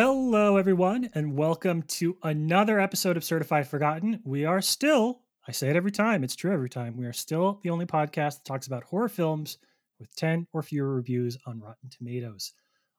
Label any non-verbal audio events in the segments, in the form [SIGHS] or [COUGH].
Hello, everyone, and welcome to another episode of Certified Forgotten. We are still, I say it every time, it's true every time, we are still the only podcast that talks about horror films with 10 or fewer reviews on Rotten Tomatoes.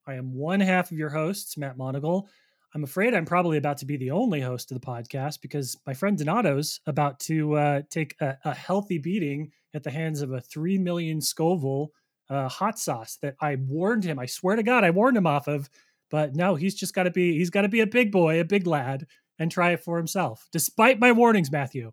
I am one half of your hosts, Matt Monagle. I'm afraid I'm probably about to be the only host of the podcast because my friend Donato's about to uh, take a, a, healthy beating at the hands of a 3 million Scoville uh, hot sauce that I warned him. I swear to God, I warned him off of. But no, he's just got to be, he's got to be a big boy, a big lad, and try it for himself, despite my warnings, Matthew.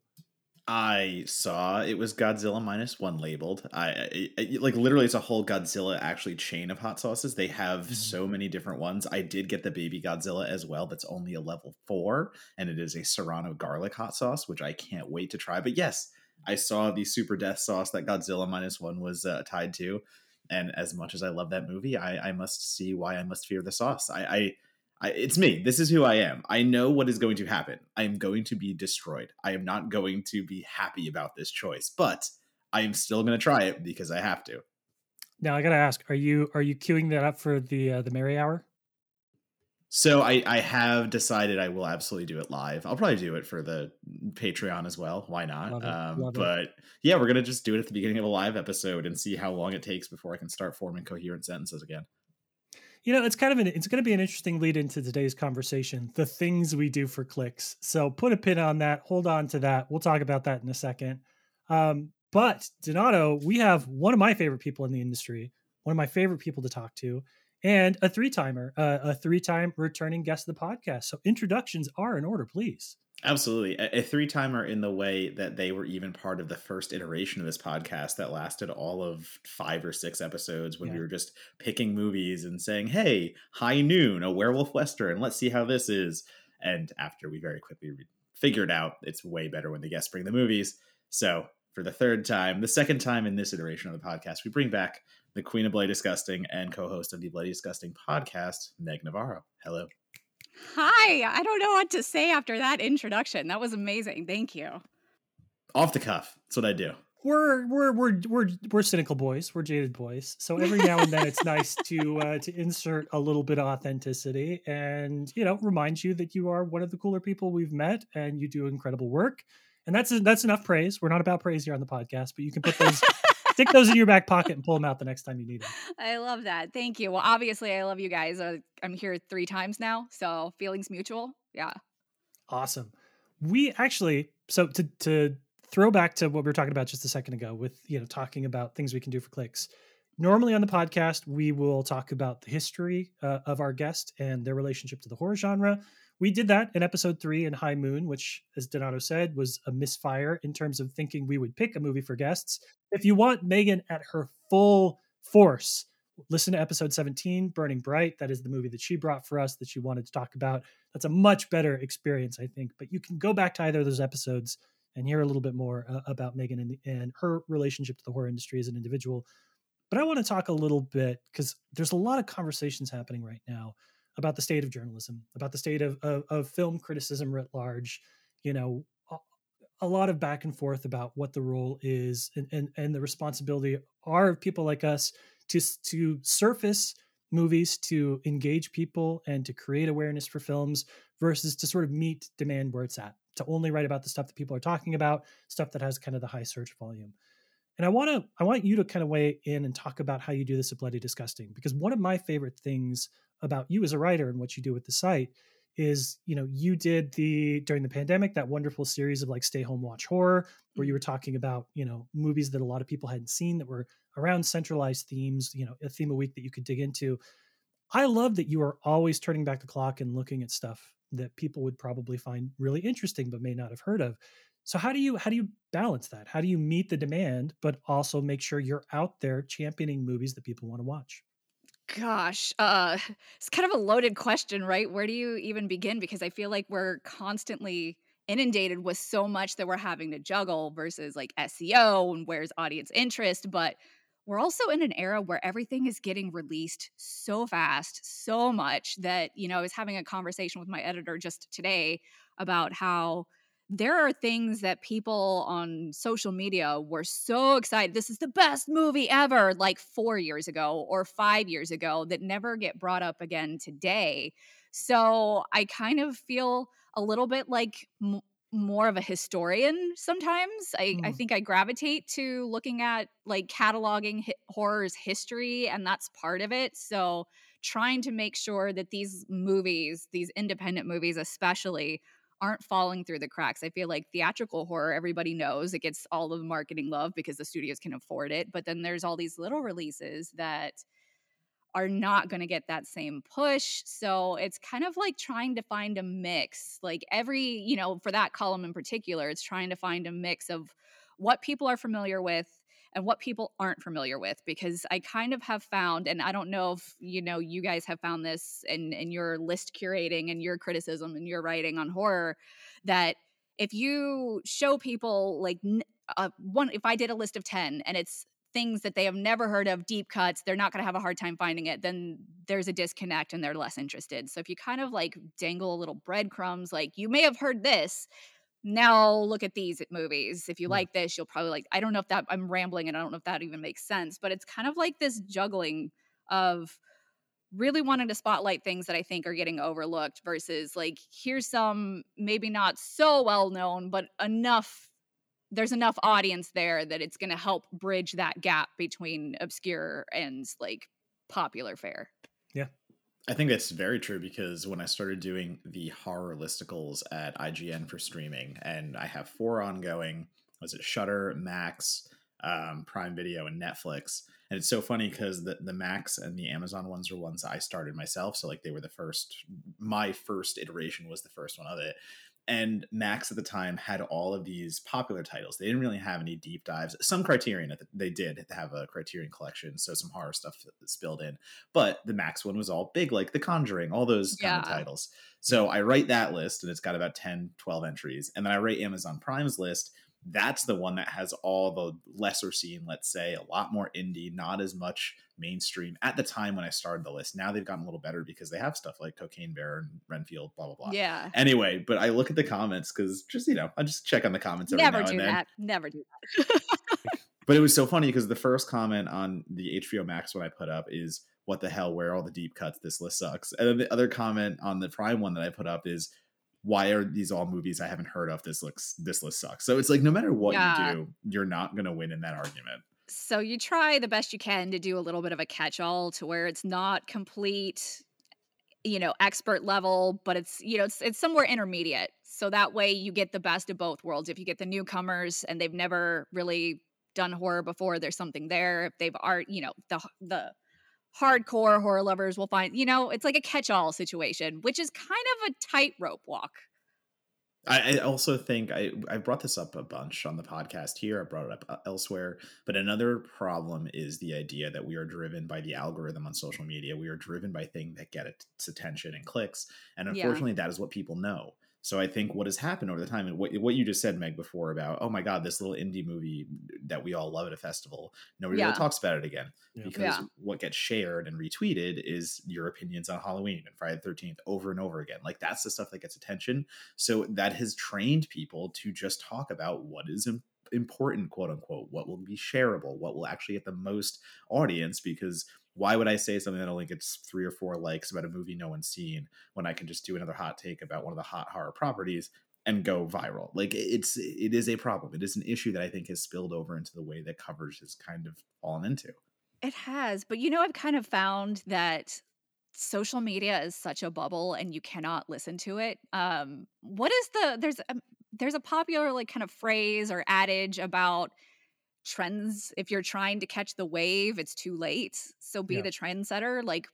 I saw it was Godzilla minus one labeled. I, I, like literally it's a whole Godzilla actually chain of hot sauces. They have mm-hmm. so many different ones. I did get the baby Godzilla as well. That's only a level four, and it is a Serrano garlic hot sauce, which I can't wait to try. But yes, I saw the super death sauce that Godzilla minus one was uh, tied to, and as much as I love that movie, I, I must see why I must fear the sauce. I, I I, it's me. This is who I am. I know what is going to happen. I am going to be destroyed. I am not going to be happy about this choice, but I am still going to try it because I have to. Now I got to ask: Are you are you queuing that up for the uh, the Merry Hour? So I I have decided I will absolutely do it live. I'll probably do it for the Patreon as well. Why not? It, um, but it. yeah, we're gonna just do it at the beginning of a live episode and see how long it takes before I can start forming coherent sentences again. You know, it's kind of an it's going to be an interesting lead into today's conversation. The things we do for clicks. So put a pin on that. Hold on to that. We'll talk about that in a second. Um, but Donato, we have one of my favorite people in the industry, one of my favorite people to talk to, and a three timer, uh, a three time returning guest of the podcast. So introductions are in order, please. Absolutely. A, a three timer in the way that they were even part of the first iteration of this podcast that lasted all of five or six episodes when yeah. we were just picking movies and saying, hey, High Moon, a werewolf western, let's see how this is. And after we very quickly figured out it's way better when the guests bring the movies. So for the third time, the second time in this iteration of the podcast, we bring back the Queen of Bloody Disgusting and co host of the Bloody Disgusting podcast, Meg Navarro. Hello. Hi. I don't know what to say after that introduction. That was amazing. Thank you. Off the cuff. That's what I do. We're we're we're we're we're cynical boys. We're jaded boys. So every now and then it's [LAUGHS] nice to uh, to insert a little bit of authenticity and you know remind you that you are one of the cooler people we've met and you do incredible work. And that's that's enough praise. We're not about praise here on the podcast, but you can put those stick those in your back pocket and pull them out the next time you need them. [LAUGHS] I love that. Thank you. Well, obviously, I love you guys. Uh, I'm here three times now, so feelings mutual. Yeah. Awesome. We actually so to to throw back to what we were talking about just a second ago with you know talking about things we can do for clicks. Normally on the podcast, we will talk about the history uh, of our guest and their relationship to the horror genre we did that in episode three in High Moon, which, as Donato said, was a misfire in terms of thinking we would pick a movie for guests. If you want Meagan at her full force, listen to episode 17, Burning Bright. That is the movie that she brought for us that she wanted to talk about. That's a much better experience, I think. But you can go back to either of those episodes and hear a little bit more uh, about Meagan and, and her relationship to the horror industry as an individual. But I want to talk a little bit because there's a lot of conversations happening right now about the state of journalism, about the state of, of, of film criticism writ large. You know, a, lot of back and forth about what the role is and, and, and the responsibility are of people like us to, to surface movies, to engage people and to create awareness for films versus to sort of meet demand where it's at, to only write about the stuff that people are talking about, stuff that has kind of the high search volume. And I want to I want you to kind of weigh in and talk about how you do this at Bloody Disgusting because one of my favorite things about you as a writer and what you do with the site is you know you did the during the pandemic that wonderful series of like stay home watch horror where you mm. were talking about you know movies that a lot of people hadn't seen that were around centralized themes you know a theme a week that you could dig into. I love that you are always turning back the clock and looking at stuff that people would probably find really interesting but may not have heard of. So how do you how do you balance that? How do you meet the demand but also make sure you're out there championing movies that people want to watch Gosh, uh, [LAUGHS] it's kind of a loaded question, right? Where do you even begin? Because I feel like we're constantly inundated with so much that we're having to juggle versus like SEO and where's audience interest. But we're also in an era where everything is getting released so fast, so much that, you know, I was having a conversation with my editor just today about how there are things that people on social media were so excited this is the best movie ever like 4 years ago or 5 years ago that never get brought up again today So I kind of feel a little bit like m- more of a historian sometimes. I, I Mm. think I gravitate to looking at like cataloging hi- horror's history, and that's part of it. So trying to make sure that these movies, these independent movies especially, aren't falling through the cracks. I feel like theatrical horror, everybody knows it gets all of the marketing love because the studios can afford it. But then there's all these little releases that are not going to get that same push. So it's kind of like trying to find a mix. Like every, you know, for that column in particular, it's trying to find a mix of what people are familiar with and what people aren't familiar with because I kind of have found and I don't know if you know you guys have found this in in your list curating and your criticism and your writing on horror that if you show people like uh, one if I did a list of 10 and it's things that they have never heard of, deep cuts, they're not going to have a hard time finding it, then there's a disconnect and they're less interested. So if you kind of like dangle a little breadcrumbs, like you may have heard this, now look at these at movies. If you Yeah. like this, you'll probably like, I don't know if that I'm rambling and I don't know if that even makes sense, but it's kind of like this juggling of really wanting to spotlight things that I think are getting overlooked versus like, here's some maybe not so well known, but enough there's enough audience there that it's going to help bridge that gap between obscure and like popular fare. I think that's very true because when I started doing the horror listicles at IGN for streaming, and I have four ongoing, was it Shudder, Max, um, Prime Video, and Netflix. And it's so funny because the the Max and the Amazon ones are ones I started myself, so like they were the first. My first iteration was the first one of it, and Max at the time had all of these popular titles. They didn't really have any deep dives. Some Criterion, they did have a Criterion collection, so some horror stuff spilled in. But the Max one was all big, like The Conjuring, all those kind of titles. So I write that list, and it's got about 10, 12 entries. And then I write Amazon Prime's list. That's the one that has all the lesser seen, let's say, a lot more indie, not as much mainstream at the time when I started the list. Now they've gotten a little better because they have stuff like Cocaine Bear and Renfield, blah, blah, blah Yeah. anyway but i look at the comments because just you know i just check on the comments every Never now do and then that. Never do that. [LAUGHS] [LAUGHS] but it was so funny because the first comment on the hbo max one i put up is what the hell where are all the deep cuts this list sucks and then the other comment on the prime one that i put up is why are these all movies i haven't heard of this looks this list sucks so it's like no matter what Yeah. you do you're not going to win in that argument So you try the best you can to do a little bit of a catch-all to where it's not complete, you know, expert level, but it's you know it's it's somewhere intermediate. So that way you get the best of both worlds. If you get the newcomers and they've never really done horror before, there's something there. If they've art, you know, the the hardcore horror lovers will find, you know, it's like a catch-all situation, which is kind of a tightrope walk. I, I also think I I brought this up a bunch on the podcast here. I brought it up uh, elsewhere, but another problem is the idea that we are driven by the algorithm on social media. We are driven by things that get its attention and clicks, and Yeah. unfortunately, that is what people know. So I think what has happened over the time, and what what you just said, Meg, before about oh my god, this little indie movie that we all love at a festival, nobody Yeah. really talks about it again Yeah. because Yeah. what gets shared and retweeted is your opinions on Halloween and Friday the Thirteenth over and over again. Like that's the stuff that gets attention. So that has trained people to just talk about what is im- important, quote unquote, what will be shareable, what will actually get the most audience. Because why would I say something that only gets three or four likes about a movie no one's seen when I can just do another hot take about one of the hot horror properties and go viral? Like it's it is a problem. It is an issue that I think has spilled over into the way that coverage has kind of fallen into. It has, but you know, I've kind of found that social media is such a bubble and you cannot listen to it. Um, what is the there's a, there's a popular like kind of phrase or adage about trends. If you're trying to catch the wave, it's too late. So be Yeah. the trendsetter. Like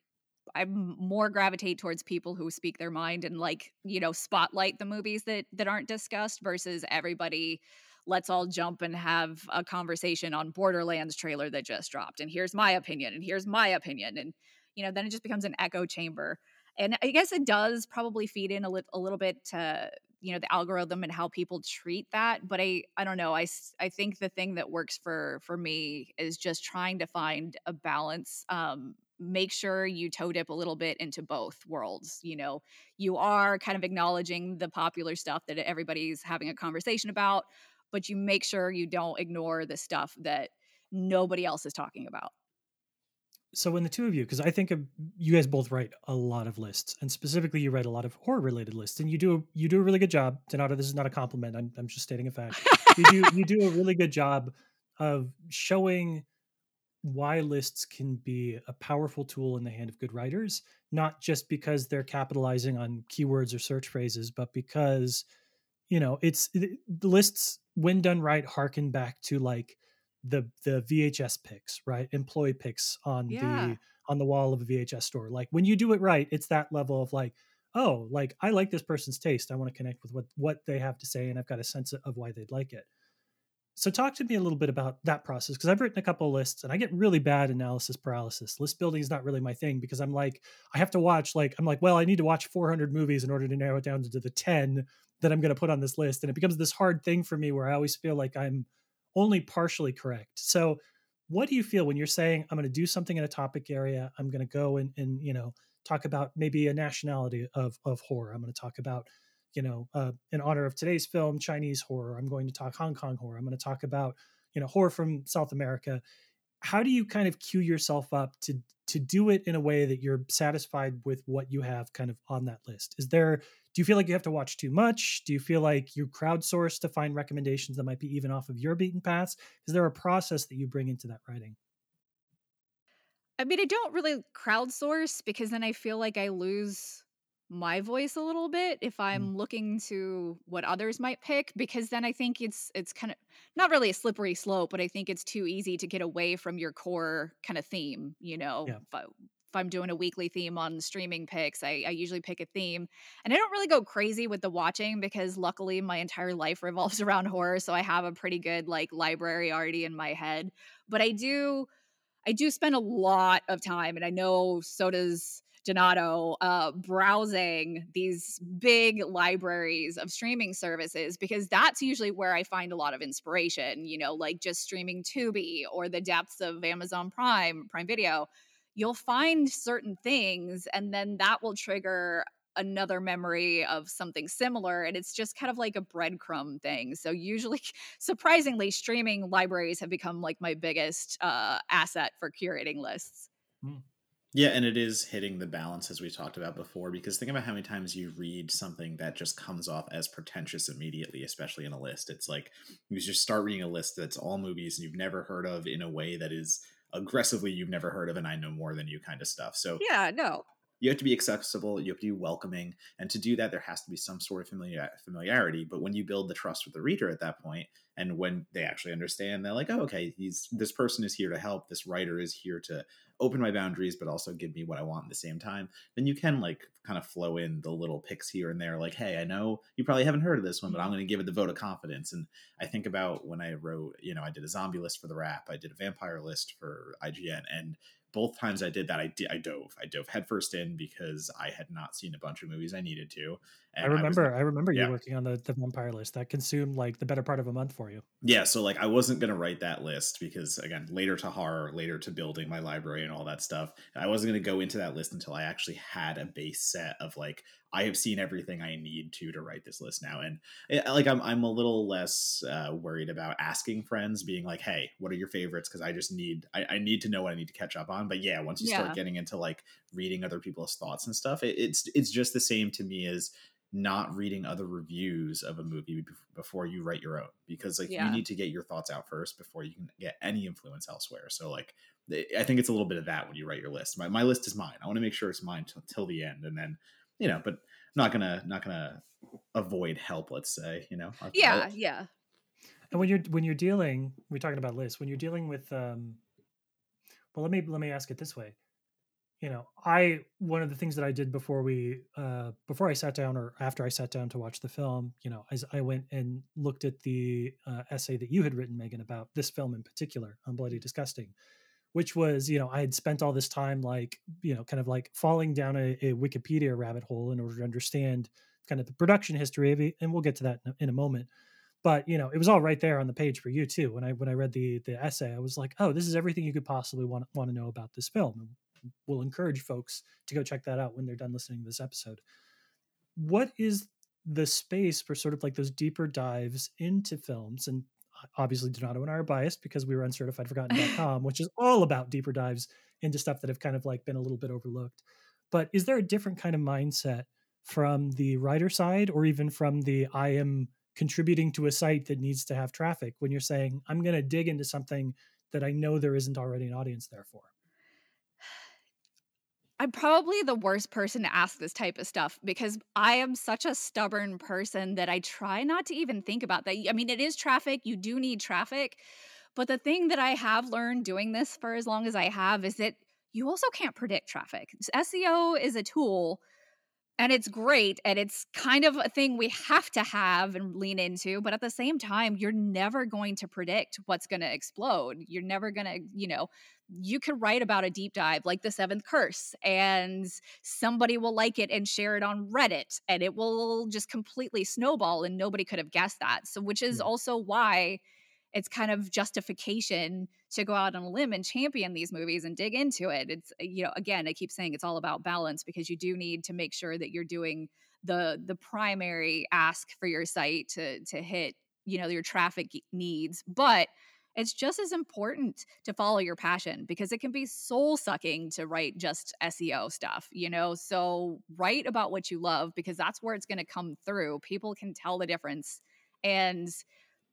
I more gravitate towards people who speak their mind and like you know spotlight the movies that that aren't discussed versus everybody let's all jump and have a conversation on Borderlands trailer that just dropped. And here's my opinion, and here's my opinion. And, you know, then it just becomes an echo chamber. And I guess it does probably feed in a, lit- a little bit to, you know, the algorithm and how people treat that. But I, I don't know. i i think the thing that works for, for me is just trying to find a balance. Um, make sure you toe dip a little bit into both worlds. You know, you are kind of acknowledging the popular stuff that everybody's having a conversation about, but you make sure you don't ignore the stuff that nobody else is talking about. So when the two of you because i think you guys both write a lot of lists and specifically you write a lot of horror related lists and you do you do a really good job. Donato this is not a compliment i'm, I'm just stating a fact. You do you do a really good job of showing why lists can be a powerful tool in the hand of good writers not just because they're capitalizing on keywords or search phrases but because you know it's the lists when done right harken back to like the the VHS picks, right? Employee picks on yeah. the on the wall of a VHS store. Like when you do it right, it's that level of like, oh, like I like this person's taste. I want to connect with what what they have to say, and I've got a sense of why they'd like it. So talk to me a little bit about that process because I've written a couple of lists and I get really bad analysis paralysis. List building is not really my thing because I'm like I have to watch like I'm like well I need to watch 400 movies in order to narrow it down to the 10 that I'm going to put on this list and it becomes this hard thing for me where I always feel like I'm only partially correct. So, what do you feel when you're saying I'm going to do something in a topic area? I'm going to go and, and you know talk about maybe a nationality of of horror. I'm going to talk about you know uh, in honor of today's film Chinese horror. I'm going to talk Hong Kong horror. I'm going to talk about you know horror from South America. How do you kind of cue yourself up to to do it in a way that you're satisfied with what you have kind of on that list? Is there do you feel like you have to watch too much? Do you feel like you crowdsource to find recommendations that might be even off of your beaten paths? Is there a process that you bring into that writing? I mean, I don't really crowdsource because then I feel like I lose my voice a little bit if mm. I'm mm. looking to what others might pick because then I think it's it's kind of not really a slippery slope, but I think it's too easy to get away from your core kind of theme, you know, yeah if I'm doing a weekly theme on streaming picks, I, I, usually pick a theme. And I don't really go crazy with the watching because luckily my entire life [LAUGHS] revolves around horror. So I have a pretty good like library already in my head. But I do I do spend a lot of time, and I know so does Donato, uh, browsing these big libraries of streaming services because that's usually where I find a lot of inspiration, you know, like just streaming Tubi or the depths of Amazon Prime, Prime Video you'll find certain things and then that will trigger another memory of something similar and it's just kind of like a breadcrumb thing. So usually [LAUGHS] surprisingly streaming libraries have become like my biggest uh, asset for curating lists. Hmm. yeah and it is hitting the balance as we talked about before because think about how many times you read something that just comes off as pretentious immediately especially in a list. It's like you just start reading a list that's all movies and you've never heard of in a way that is aggressively you've never heard of and I know more than you kind of stuff. So yeah, no. You have to be accessible, you have to be welcoming, and to do that there has to be some sort of familiar, familiarity. But when you build the trust with the reader at that point, and when they actually understand, they're like, "Oh, okay, he's this person is here to help. This writer is here to open my boundaries, but also give me what I want at the same time." Then you can like kind of flow in the little picks here and there, like, "Hey, I know you probably haven't heard of this one, but I'm going to give it the vote of confidence." And I think about when I wrote, you know, I did a zombie list for the Wrap, I did a vampire list for IGN, and both times I did that, I did, I dove, I dove headfirst in because I had not seen a bunch of movies I needed to. I remember, I, was, I remember yeah. you working on the, the vampire list that consumed like the better part of a month for you. Yeah. So like, I wasn't going to write that list because again, later to horror, later to building my library and all that stuff. I wasn't going to go into that list until I actually had a base set of like, I have seen everything I need to to write this list now, and it, like I'm I'm a little less uh, worried about asking friends, being like, "Hey, what are your favorites?" Because I just need I, I, need to know what I need to catch up on. But yeah, once you yeah. start getting into like reading other people's thoughts and stuff, it, it's it's just the same to me as not reading other reviews of a movie before you write your own because like yeah. you need to get your thoughts out first before you can get any influence elsewhere so like i think it's a little bit of that when you write your list my, my list is mine i want to make sure it's mine t- till the end and then you know, but not gonna not gonna avoid help. Let's say, you know. Yeah, yeah. And when you're when you're dealing, we're talking about lists. When you're dealing with, um, well, let me let me ask it this way. You know, I one of the things that I did before we uh, before I sat down or after I sat down to watch the film, you know, as I went and looked at the uh, essay that you had written, Meagan, about this film in particular, on Bloody Disgusting which was you know i had spent all this time like you know kind of like falling down a, a wikipedia rabbit hole in order to understand kind of the production history of it and we'll get to that in a, in a, moment. But you know it was all right there on the page for you too. When i when i read the the essay i was like oh this is everything you could possibly want, want to know about this film we'll encourage folks to go check that out when they're done listening to this episode what is the space for sort of like those deeper dives into films and uh, obviously Donato and I are biased because we were on certifiedforgotten.com, [LAUGHS] which is all about deeper dives into stuff that have kind of like been a little bit overlooked. But is there a different kind of mindset from the writer side or even from the I am contributing to a site that needs to have traffic when you're saying I'm going to dig into something that I know there isn't already an audience there for? I'm probably the worst person to ask this type of stuff because I am such a stubborn person that I try not to even think about that. I mean, it is traffic, you do need traffic. But the thing that I have learned doing this for as long as I have is that you also can't predict traffic. SEO is a tool and it's great and it's kind of a thing we have to have and lean into but at the same time you're never going to predict what's going to explode you're never going to you know you could write about a deep dive like the seventh curse and somebody will like it and share it on reddit and it will just completely snowball and nobody could have guessed that so which is yeah. also why it's kind of justification to go out on a limb and champion these movies and dig into it. It's uh, you know again I keep saying it's all about balance because you do need to make sure that you're doing the the primary ask for your site to to hit you know your traffic needs, but it's just as important to follow your passion because it can be soul sucking to write just SEO stuff, you know? So write about what you love because that's where it's going to come through. People can tell the difference. And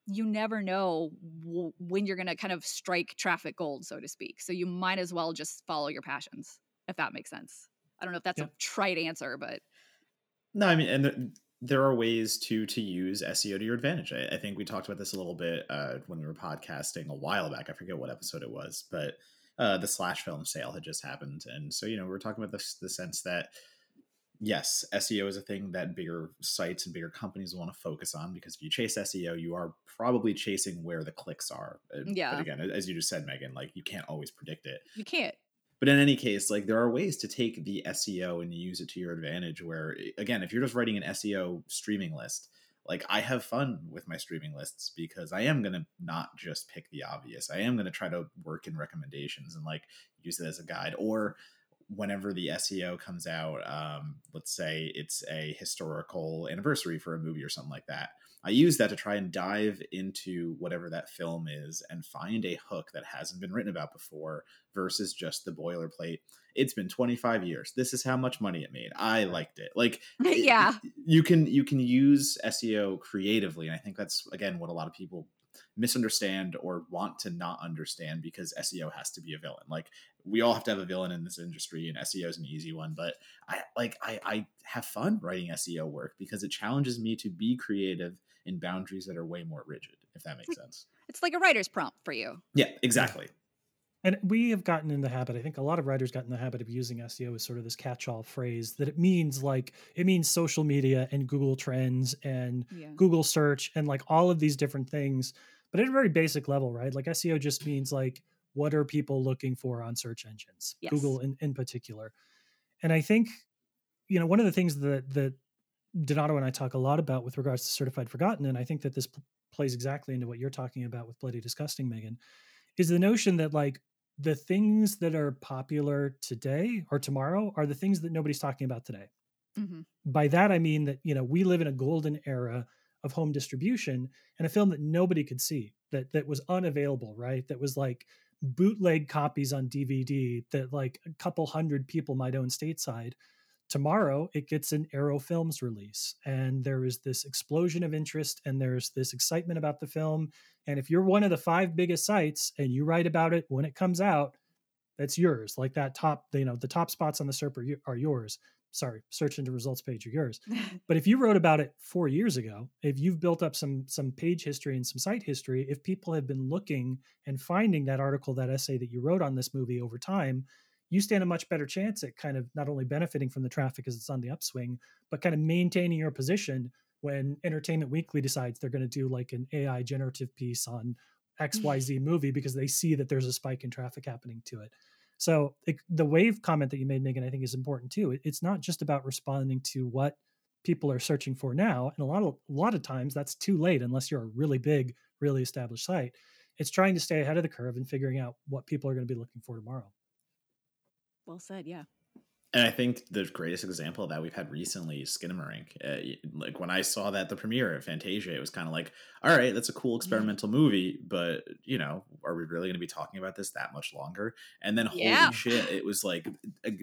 you never know w- when you're going to kind of strike traffic gold, so to speak. So you might as well just follow your passions, if that makes sense. I don't know if that's yeah. a trite answer, but no, I mean, and there, there, are ways to to use SEO to your advantage. I, I think we talked about this a little bit uh, when we were podcasting a while back. I forget what episode it was, but uh, the slash film sale had just happened, and so you know we we're talking about this the sense that yes, SEO is a thing that bigger sites and bigger companies want to focus on because if you chase SEO, you are probably chasing where the clicks are. Eh, yeah. But again, as you just said, Meagan, like you can't always predict it. You can't. But in any case, like there are ways to take the SEO and use it to your advantage. Where eh, again, if you're just writing an SEO streaming list, like I have fun with my streaming lists because I am gonna not just pick the obvious. I am gonna try to work in recommendations and like use it as a guide or whenever the SEO comes out, um, let's say it's a historical anniversary for a movie or something like that. I use that to try and dive into whatever that film is and find a hook that hasn't been written about before versus just the boilerplate. It's been 25 years. This is how much money it made. I liked it. Like [LAUGHS] yeah. It, you can you can use SEO creatively and I think that's again what a lot of people misunderstand or want to not understand because SEO has to be a villain. Like we all have to have a villain in this industry and SEO is an easy one, but I like I, I have fun writing SEO work because it challenges me to be creative in boundaries that are way more rigid, if that makes sense. It's like a writer's prompt for you. Yeah, exactly. And we have gotten in the habit, I think a lot of writers got in the habit of using SEO as sort of this catch all phrase that it means like, it means social media and Google Trends and yeah. Google search and like all of these different things but at a very basic level, right? Like SEO just means like what are people looking for on search engines, yes. Google in, in particular. And I think, you know, one of the things that that Donato and I talk a lot about with regards to certified forgotten, and I think that this p- plays exactly into what you're talking about with Bloody Disgusting, Meagan, is the notion that like the things that are popular today or tomorrow are the things that nobody's talking about today. Mm-hmm. By that I mean that you know we live in a golden era of home distribution and a film that nobody could see that that was unavailable right that was like bootleg copies on dvd that like a couple hundred people might own stateside tomorrow it gets an arrow films release and there is this explosion of interest and there's this excitement about the film and if you're one of the five biggest sites and you write about it when it comes out that's yours like that top you know the top spots on the serp are, are yours sorry search engine results page of yours. [LAUGHS] But if you wrote about it four years ago if you've built up some some page history and some site history if people have been looking and finding that article that essay that you wrote on this movie over time you stand a much better chance at kind of not only benefiting from the traffic as it's on the upswing but kind of maintaining your position when entertainment weekly decides they're going to do like an ai generative piece on xyz [LAUGHS] movie because they see that there's a spike in traffic happening to it so it, the wave comment that you made, Meagan, I think is important too. It, it's not just about responding to what people are searching for now, and a lot of a lot of times that's too late unless you're a really big, really established site. It's trying to stay ahead of the curve and figuring out what people are going to be looking for tomorrow. Well said. Yeah. And I think the greatest example of that we've had recently is Skinamarink. Uh, like when I saw that the premiere at Fantasia, it was kind of like, all right, that's a cool experimental movie, but you know, are we really going to be talking about this that much longer? And then yeah. holy shit, it was like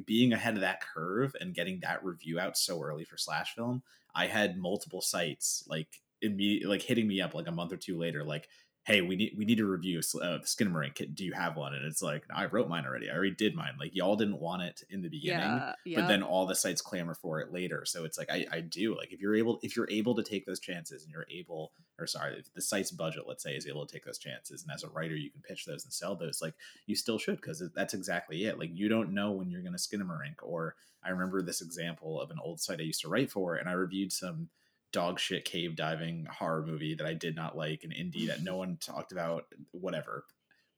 being ahead of that curve and getting that review out so early for Slash Film. I had multiple sites like immediately like hitting me up like a month or two later, like, hey, we need we need to review uh, Skinamarink. Do you have one? And it's like, I wrote mine already. I already did mine. Like y'all didn't want it in the beginning, yeah, yeah. but then all the sites clamor for it later. So it's like I, I do like if you're able if you're able to take those chances and you're able or sorry if the site's budget let's say is able to take those chances and as a writer you can pitch those and sell those like you still should because that's exactly it. Like you don't know when you're going to Skinamarink or I remember this example of an old site I used to write for and I reviewed some dog shit cave diving horror movie that I did not like, an indie that no one talked about, whatever.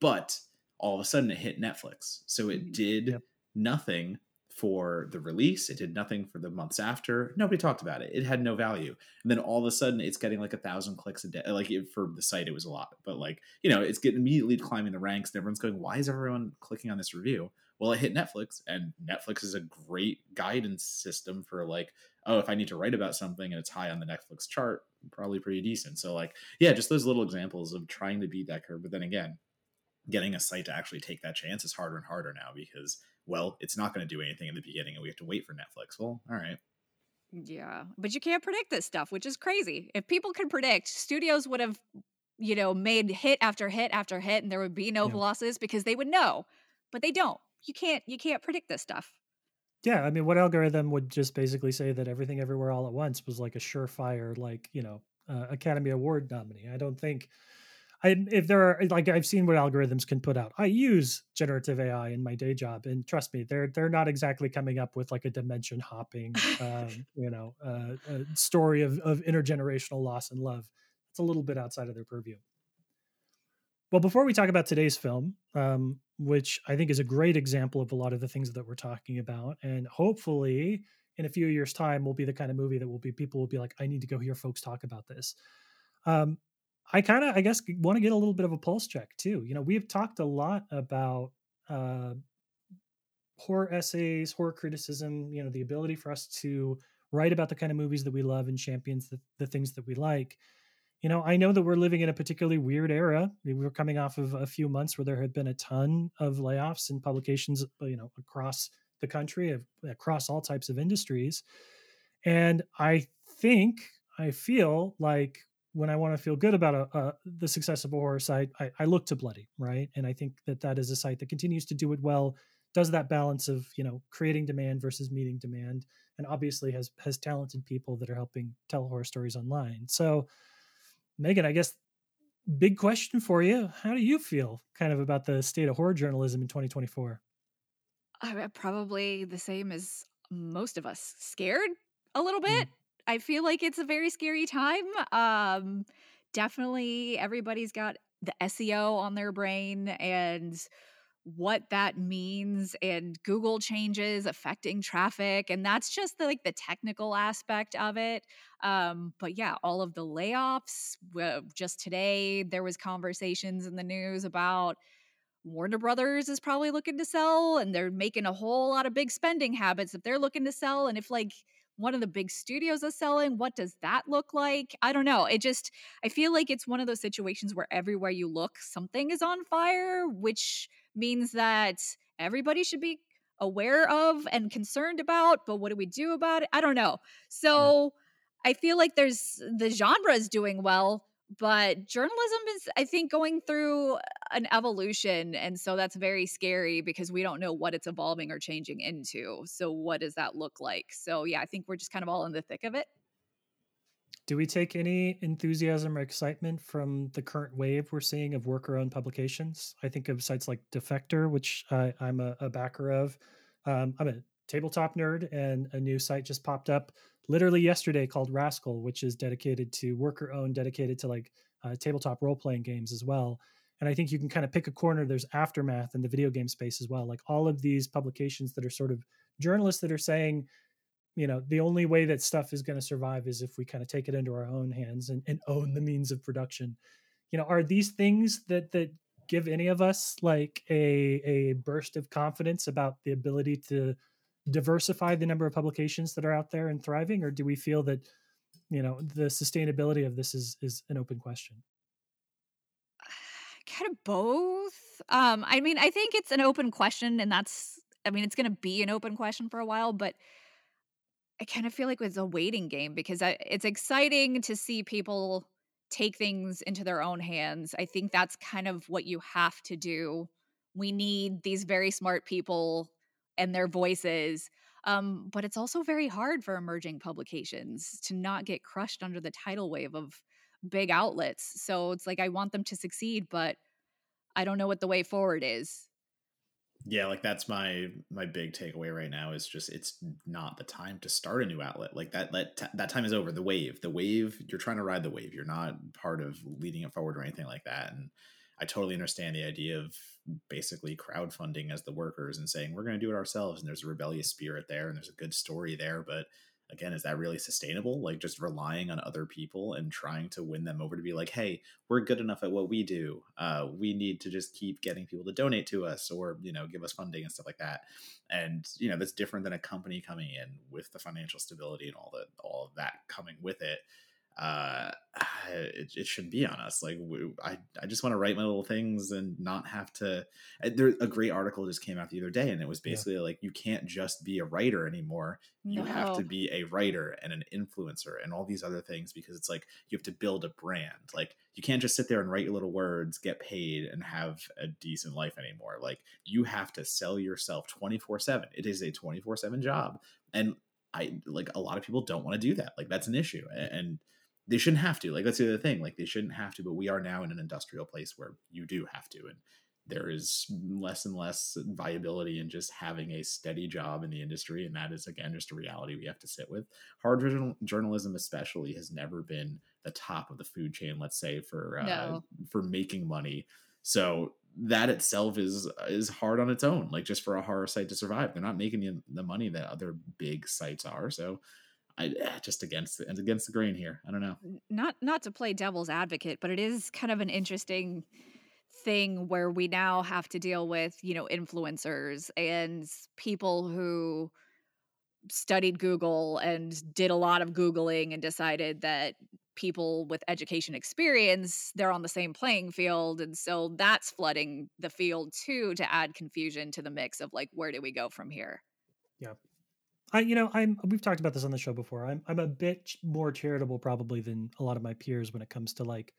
But all of a sudden it hit Netflix. So it mm-hmm. did yep. nothing for the release. It did nothing for the months after. Nobody talked about it. It had no value. And then all of a sudden it's getting like a thousand clicks a day. Like it, for the site, it was a lot, but like, you know, it's getting immediately climbing the ranks and everyone's going, why is everyone clicking on this review? Well, it hit Netflix and Netflix is a great guidance system for like, oh, if I need to write about something and it's high on the Netflix chart, probably pretty decent. So like, yeah, just those little examples of trying to beat that curve. But then again, getting a site to actually take that chance is harder and harder now because, well, it's not going to do anything in the beginning and we have to wait for Netflix. Well, all right. Yeah, but you can't predict this stuff, which is crazy. If people could predict, studios would have, you know, made hit after hit after hit and there would be no yeah. losses because they would know. But they don't. You can't you can't predict this stuff. Yeah, I mean, what algorithm would just basically say that everything everywhere all at once was like a surefire, like you know, uh, Academy Award nominee? I don't think. I if there are like I've seen what algorithms can put out. I use generative AI in my day job, and trust me, they're they're not exactly coming up with like a dimension hopping, um, [LAUGHS] you know, uh, story of of intergenerational loss and love. It's a little bit outside of their purview. Well, before we talk about today's film, um, which I think is a great example of a lot of the things that we're talking about. And hopefully, in a few years' time, will be the kind of movie that will be people will be like, I need to go hear folks talk about this. Um, I kind of, I guess, want to get a little bit of a pulse check too. You know, we've talked a lot about uh, horror essays, horror criticism. You know, the ability for us to write about the kind of movies that we love and champions the, the things that we like you know, I know that we're living in a particularly weird era. We were coming off of a few months where there had been a ton of layoffs in publications, uh, you know, across the country, across all types of industries. And I think, I feel like when I want to feel good about a, a, the success of a horror site, I, I look to Bloody, right? And I think that that is a site that continues to do it well, does that balance of you know creating demand versus meeting demand, and obviously has has talented people that are helping tell horror stories online. So Meagan, I guess big question for you. How do you feel kind of about the state of horror journalism in 2024? Uh, probably the same as most of us. Scared a little bit. Mm. I feel like it's a very scary time. Um, definitely everybody's got the SEO on their brain and what that means and Google changes affecting traffic. And that's just the, like the technical aspect of it. Um, but yeah, all of the layoffs. just today, there was conversations in the news about Warner Brothers is probably looking to sell, and they're making a whole lot of big spending habits if they're looking to sell. And if like one of the big studios is selling, what does that look like? I don't know. It just I feel like it's one of those situations where everywhere you look, something is on fire, which means that everybody should be aware of and concerned about, but what do we do about it? I don't know. So yeah. I feel like there's the genre is doing well, but journalism is I think going through an evolution and so that's very scary because we don't know what it's evolving or changing into. So what does that look like? So yeah, I think we're just kind of all in the thick of it. Do we take any enthusiasm or excitement from the current wave we're seeing of worker owned publications? I think of sites like Defector, which I, am a, a, backer of. Um, I'm a tabletop nerd, and a new site just popped up literally yesterday called Rascal, which is dedicated to worker owned, dedicated to like uh, tabletop role playing games as well. And I think you can kind of pick a corner. There's Aftermath in the video game space as well. Like all of these publications that are sort of journalists that are saying, you know the only way that stuff is going to survive is if we kind of take it into our own hands and, and own the means of production you know are these things that that give any of us like a a burst of confidence about the ability to diversify the number of publications that are out there and thriving, or do we feel that you know the sustainability of this is is an open question? kind of both. Um, I mean, I think it's an open question, and that's, I mean, it's going to be an open question for a while, but I kind of feel like it's a waiting game because I, it's exciting to see people take things into their own hands. I think that's kind of what you have to do. We need these very smart people and their voices. Um, but it's also very hard for emerging publications to not get crushed under the tidal wave of big outlets. So it's like I want them to succeed, but I don't know what the way forward is. Yeah, like that's my my big takeaway right now is just it's not the time to start a new outlet. Like that that that time is over. The wave, the wave, you're trying to ride the wave. You're not part of leading it forward or anything like that. And I totally understand the idea of basically crowdfunding as the workers and saying we're going to do it ourselves and there's a rebellious spirit there and there's a good story there, but again is that really sustainable? Like just relying on other people and trying to win them over to be like hey we're good enough at what we do. Uh, we need to just keep getting people to donate to us or you know give us funding and stuff like that. And you know that's different than a company coming in with the financial stability and all the all of that coming with it uh, [SIGHS] it, it shouldn't be on us. Like we, I, I just want to write my little things and not have to. Uh, there, a great article just came out the other day, and it was basically yeah. like you can't just be a writer anymore. You no. have to be a writer and an influencer and all these other things because it's like you have to build a brand. Like you can't just sit there and write your little words, get paid, and have a decent life anymore. Like you have to sell yourself twenty four seven. It is a twenty four seven job, and I like a lot of people don't want to do that. Like that's an issue, and they shouldn't have to. Like that's the other thing. Like they shouldn't have to, but we are now in an industrial place where you do have to, and there is less and less viability in just having a steady job in the industry, and that is again just a reality we have to sit with. Hard journalism, especially, has never been the top of the food chain. Let's say for uh, no. for making money. So that itself is is hard on its own. Like just for a horror site to survive, they're not making the, the money that other big sites are. So I eh, just against and against the grain here. I don't know. Not not to play devil's advocate, but it is kind of an interesting thing where we now have to deal with, you know, influencers and people who studied Google and did a lot of googling and decided that people with education experience they're on the same playing field and so that's flooding the field too to add confusion to the mix of like where do we go from here yeah I, you know, I'm we've talked about this on the show before. I'm I'm a bit more charitable probably than a lot of my peers when it comes to like,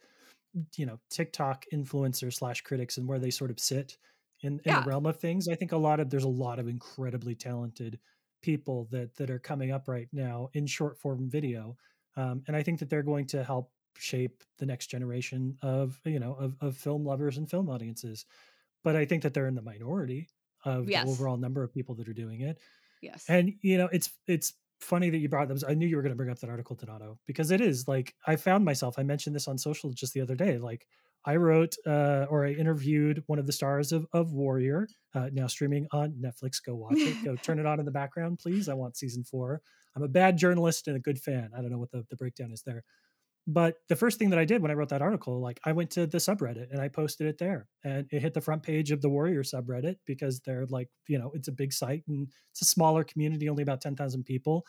you know, TikTok influencers slash critics and where they sort of sit in, in yeah. the realm of things. I think a lot of there's a lot of incredibly talented people that that are coming up right now in short form video, um, and I think that they're going to help shape the next generation of you know of, of film lovers and film audiences. But I think that they're in the minority of yes. the overall number of people that are doing it. Yes. And you know, it's it's funny that you brought those. I knew you were going to bring up that article, Donato, because it is like I found myself. I mentioned this on social just the other day. Like I wrote uh, or I interviewed one of the stars of of Warrior, uh, now streaming on Netflix. Go watch it. Go turn it on in the background, please. I want season four. I'm a bad journalist and a good fan. I don't know what the, the breakdown is there. But the first thing that I did when I wrote that article, like I went to the subreddit and I posted it there and it hit the front page of the Warrior subreddit because they're like, you know, it's a big site and it's a smaller community, only about 10,000 people.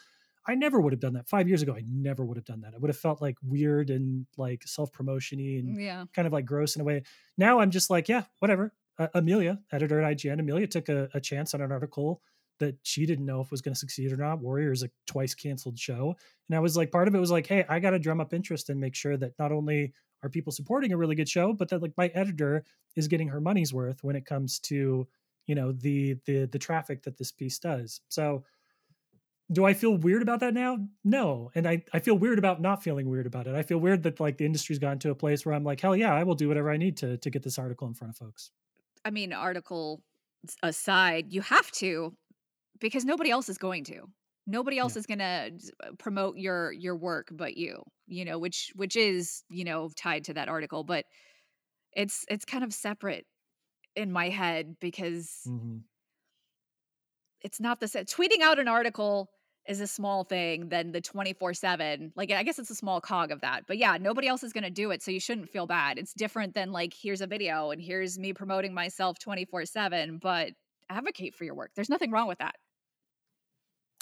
I never would have done that five years ago. I never would have done that. I would have felt like weird and like self promotiony and yeah. kind of like gross in a way. Now I'm just like, yeah, whatever. Uh, Amelia, editor at IGN, Amelia took a, a chance on an article that she didn't know if was going to succeed or not. Warrior is a twice canceled show. And I was like, part of it was like, hey, I got to drum up interest and make sure that not only are people supporting a really good show, but that like my editor is getting her money's worth when it comes to, you know, the the the traffic that this piece does. So do I feel weird about that now? No. And I, I feel weird about not feeling weird about it. I feel weird that like the industry's gotten to a place where I'm like, hell yeah, I will do whatever I need to to get this article in front of folks. I mean, article aside, you have to because nobody else is going to nobody else yeah. is going to uh, promote your your work but you you know which which is you know tied to that article but it's it's kind of separate in my head because mm-hmm. it's not the same tweeting out an article is a small thing than the 24/7 like I guess it's a small cog of that but yeah nobody else is going to do it so you shouldn't feel bad it's different than like here's a video and here's me promoting myself 24/7 but advocate for your work there's nothing wrong with that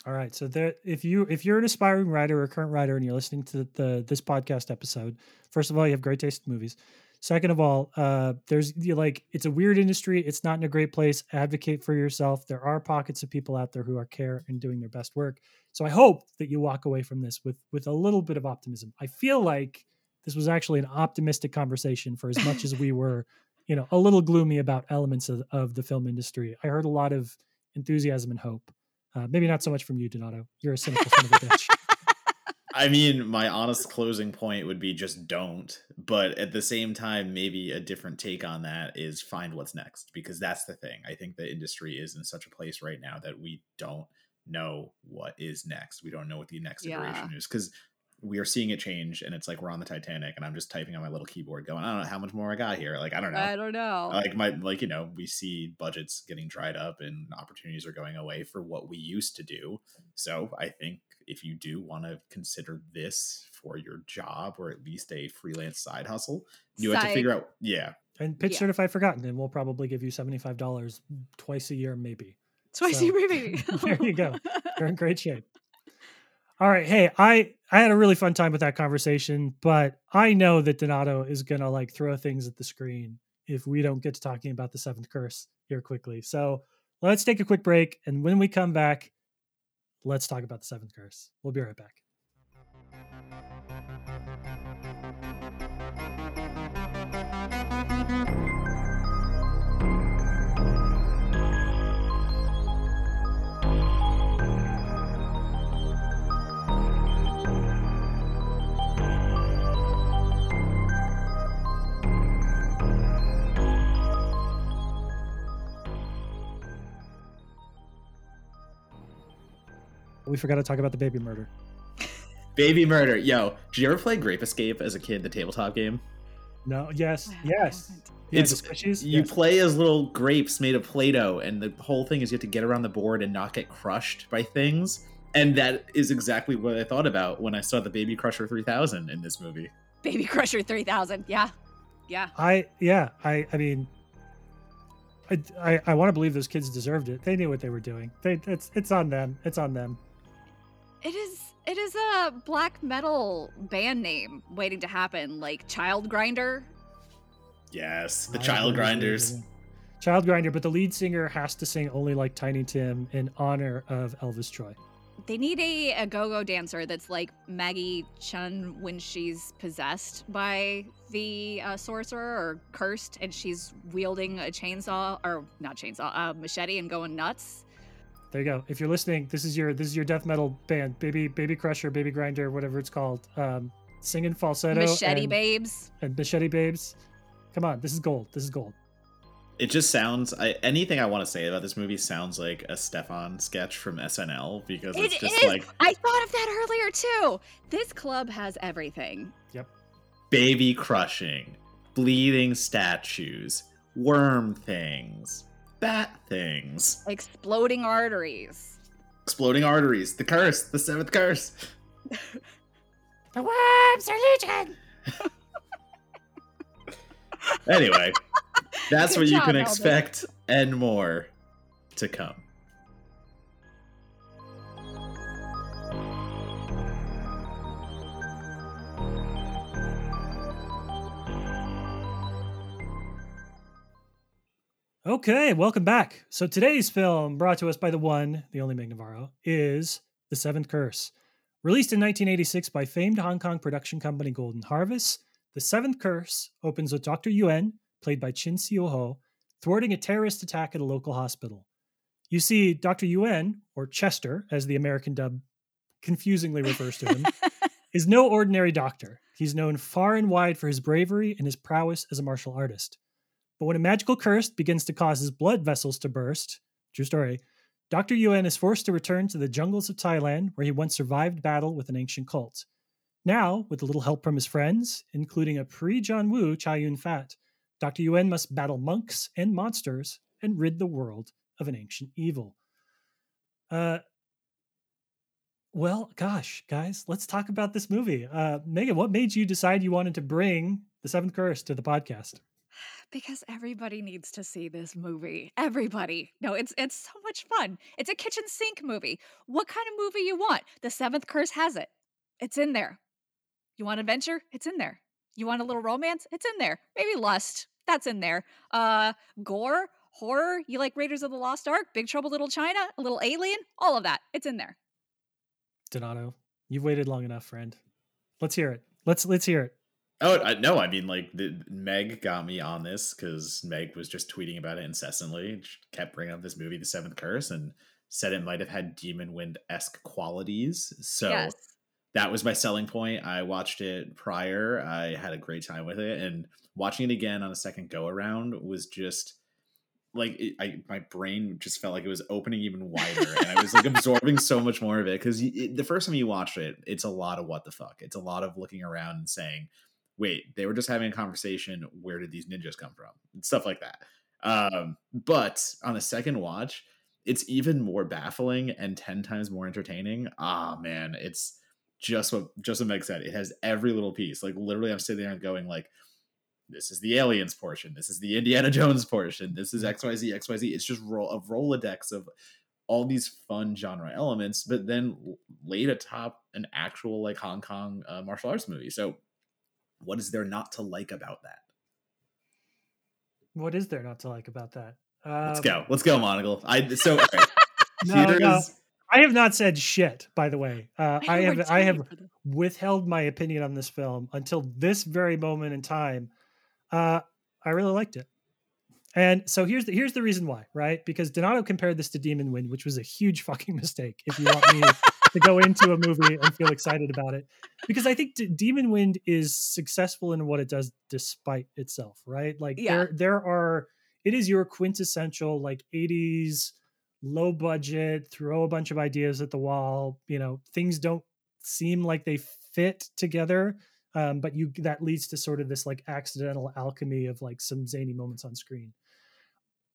All right. So there, if you if you're an aspiring writer or a current writer and you're listening to the this podcast episode, first of all, you have great taste in movies. Second of all, uh, there's like it's a weird industry. It's not in a great place. Advocate for yourself. There are pockets of people out there who are care and doing their best work. So I hope that you walk away from this with with a little bit of optimism. I feel like this was actually an optimistic conversation for as much as we were, you know, a little gloomy about elements of, of the film industry. I heard a lot of enthusiasm and hope. Uh, maybe not so much from you, Donato. You're a cynical son of a bitch. [LAUGHS] I mean, my honest closing point would be just don't. But at the same time, maybe a different take on that is find what's next because that's the thing. I think the industry is in such a place right now that we don't know what is next. We don't know what the next Yeah. iteration is because we are seeing it change and it's like we're on the Titanic and I'm just typing on my little keyboard going, I don't know how much more I got here. Like, I don't know I don't know. like my like you know we see budgets getting dried up and opportunities are going away for what we used to do so i think if you do want to consider this for your job or at least a freelance side hustle you have to figure out yeah And pitch Yeah. certified forgotten, and we'll probably give you seventy five dollars twice a year, maybe. Twice so- a year, baby. [LAUGHS] There you go. You're in great shape. All right. Hey, I I had a really fun time with that conversation, but I know that Donato is gonna like throw things at the screen if we don't get to talking about the seventh curse here quickly. So let's take a quick break, and when we come back, let's talk about the seventh curse. We'll be right back. We forgot to talk about the baby murder. baby murder yo did you ever play grape escape as a kid the tabletop game No. Yes. I Yes. Yeah, It's- you Yes. play as little grapes made of play-doh and the whole thing is you have to get around the board and not get crushed by things and that is exactly what i thought about when i saw the baby crusher 3000 in this movie Baby Crusher 3000. Yeah. Yeah. I yeah, I I mean I I, I want to believe those kids deserved it. They knew what they were doing. They it's it's on them. It's on them. It is it is a black metal band name waiting to happen, like Child Grinder. yes the I child grinders it. Child grinder, but the lead singer has to sing only like Tiny Tim in honor of Elvis Tsui. They need a, a go-go dancer that's like Maggie Cheung when she's possessed by the uh, sorcerer or cursed, and she's wielding a chainsaw or not chainsaw, uh, machete and going nuts. There you go. If you're listening, this is your this is your death metal band, baby baby crusher, baby grinder, whatever it's called. Um, singing falsetto, Machete and, babes. and machete babes. Come on, this is gold. This is gold. It just sounds. I, anything I want to say about this movie sounds like a Stefon sketch from SNL because It it's just is. like I thought of that earlier too. This club has everything. Yep. Baby crushing, bleeding statues, worm things, bat things, Exploding arteries. exploding arteries, the curse, the seventh curse. [LAUGHS] The worms are legion. Anyway, that's Good what you job, can Elvis. expect and more to come. Okay, welcome back. So today's film, brought to us by the one, the only Meg Navarro, is The Seventh Curse. Released in 1986 by famed Hong Kong production company Golden Harvest, The Seventh Curse opens with Dr. Yuen, played by Chin Siu Ho, thwarting a terrorist attack at a local hospital. You see, Dr. Yuen, or Chester, as the American dub confusingly refers to him, [LAUGHS] is no ordinary doctor. He's known far and wide for his bravery and his prowess as a martial artist. But when a magical curse begins to cause his blood vessels to burst, true story, Dr. Yuen is forced to return to the jungles of Thailand where he once survived battle with an ancient cult. Now, with a little help from his friends, including a pre John Woo Chow Yun Fat, Dr. Yuen must battle monks and monsters and rid the world of an ancient evil. Uh, well, gosh, guys, let's talk about this movie. Uh, Meagan, what made you decide you wanted to bring the Seventh Curse to the podcast? Because everybody needs to see this movie. Everybody. No, it's it's so much fun. It's a kitchen sink movie. What kind of movie you want? The Seventh Curse has it. It's in there. You want adventure? It's in there. You want a little romance? It's in there. Maybe lust. That's in there. Uh gore, horror, you like Raiders of the Lost Ark, Big Trouble Little China, a little alien, all of that. It's in there. Donato, you've waited long enough, friend. Let's hear it. Let's let's hear it. Oh I, no! I mean, like the, Meg got me on this because Meg was just tweeting about it incessantly. She kept bringing up this movie, The Seventh Curse, and said it might have had Demon Wind esque qualities. So yes. that was my selling point. I watched it prior. I had a great time with it, and watching it again on a second go around was just like it, I my brain just felt like it was opening even wider, and I was like [LAUGHS] absorbing so much more of it because the first time you watch it, it's a lot of what the fuck. It's a lot of looking around and saying, "Wait, they were just having a conversation. Where did these ninjas come from?" and stuff like that. Um, but on a second watch, it's even more baffling and ten times more entertaining. Ah, man, it's just what just what Meg said. It has every little piece. Like literally, I'm sitting there and going like this is the aliens portion this is the indiana jones portion this is xyz xyz it's just roll a rolodex of all these fun genre elements but then laid atop an actual like hong kong uh, martial arts movie so what is there not to like about that what is there not to like about that um, let's go let's go monocle i so [LAUGHS] right. no, no. I have not said shit, by the way. Uh, I, I have I have withheld my opinion on this film until this very moment in time uh, I really liked it. And so here's the here's the reason why, right? Because Donato compared this to Demon Wind, which was a huge fucking mistake. If you want me [LAUGHS] to go into a movie and feel excited about it, because I think D- Demon Wind is successful in what it does despite itself, right? Like yeah. there there are it is your quintessential like 80s low budget, throw a bunch of ideas at the wall, you know, things don't seem like they fit together um, but you that leads to sort of this like accidental alchemy of like some zany moments on screen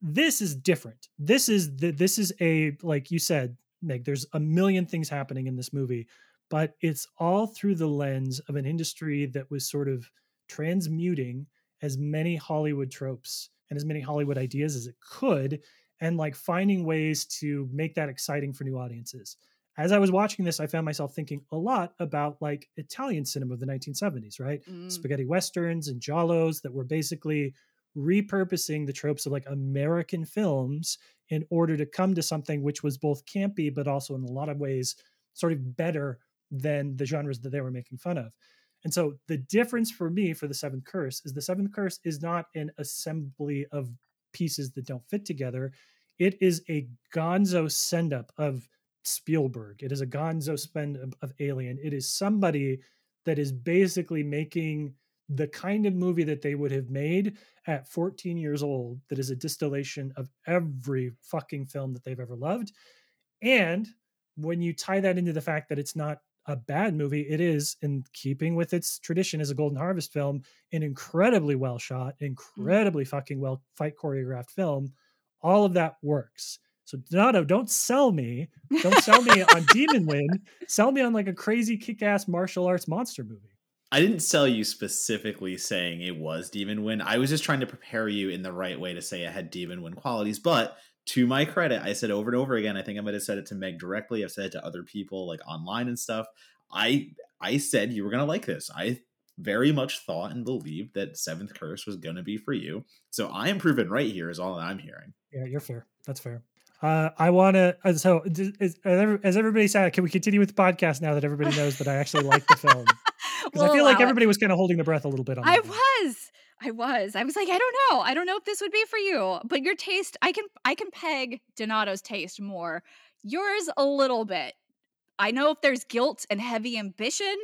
this is different this is the, this is a like you said meg there's a million things happening in this movie but it's all through the lens of an industry that was sort of transmuting as many hollywood tropes and as many hollywood ideas as it could and like finding ways to make that exciting for new audiences as I was watching this, I found myself thinking a lot about like Italian cinema of the 1970s, right? Mm. Spaghetti westerns and giallos that were basically repurposing the tropes of like American films in order to come to something which was both campy, but also in a lot of ways sort of better than the genres that they were making fun of. And so the difference for me for the Seventh Curse is the Seventh Curse is not an assembly of pieces that don't fit together. It is a gonzo send up of Spielberg. It is a gonzo spend of, of Alien. It is somebody that is basically making the kind of movie that they would have made at 14 years old that is a distillation of every fucking film that they've ever loved. And when you tie that into the fact that it's not a bad movie, it is, in keeping with its tradition as a Golden Harvest film, an incredibly well shot, mm. incredibly fucking well fight choreographed film. All of that works. So Donato, don't sell me. Don't sell me on [LAUGHS] Demon Wind. Sell me on like a crazy kick-ass martial arts monster movie. I didn't sell you specifically saying it was Demon Wind. I was just trying to prepare you in the right way to say it had Demon Wind qualities. But to my credit, I said over and over again. I think I might have said it to Meg directly. I've said it to other people like online and stuff. I I said you were gonna like this. I very much thought and believed that Seventh Curse was gonna be for you. So I am proven right here. Is all that I'm hearing. Yeah, you're fair. That's fair. Uh, I want to. Uh, so, is, as everybody said, can we continue with the podcast now that everybody knows that I actually like the film? [LAUGHS] We'll I feel like everybody it. was kind of holding the breath a little bit on. I was. I was. I was like, I don't know. I don't know if this would be for you. But your taste, I can. I can peg Donato's taste more. Yours a little bit. I know if there's guilt and heavy ambition,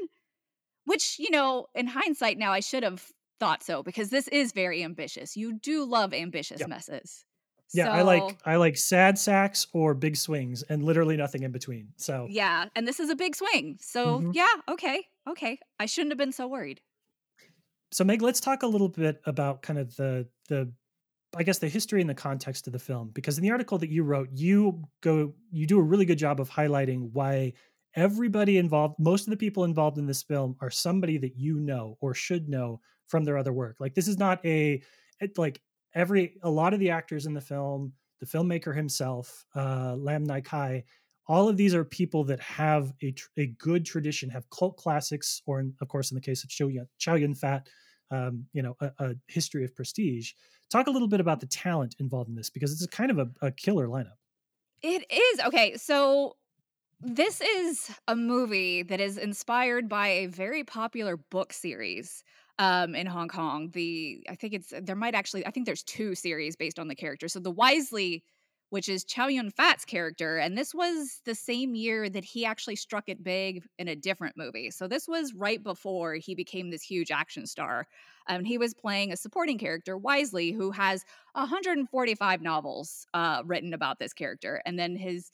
which you know, in hindsight, now I should have thought so because this is very ambitious. You do love ambitious yep. messes. Yeah, so, I like I like sad sacks or big swings and literally nothing in between. So Yeah, and this is a big swing. So mm-hmm. yeah, okay. Okay. I shouldn't have been so worried. So Meg, let's talk a little bit about kind of the the I guess the history and the context of the film because in the article that you wrote, you go you do a really good job of highlighting why everybody involved, most of the people involved in this film are somebody that you know or should know from their other work. Like this is not a it, like every a lot of the actors in the film, the filmmaker himself, uh, Lam Ngai Kai, all of these are people that have a, a good tradition, have cult classics, or in, of course, in the case of Chow Yun, Fat, um, you know, a, a, history of prestige. Talk a little bit about the talent involved in this because it's kind of a, a killer lineup. It is okay. So this is a movie that is inspired by a very popular book series um, in Hong Kong. The I think it's there might actually I think there's two series based on the character. So the Wisely which is Chow Yun Fat's character. And this was the same year that he actually struck it big in a different movie. So this was right before he became this huge action star. Um, he was playing a supporting character, Wisely, who has 145 novels uh, written about this character. And then his,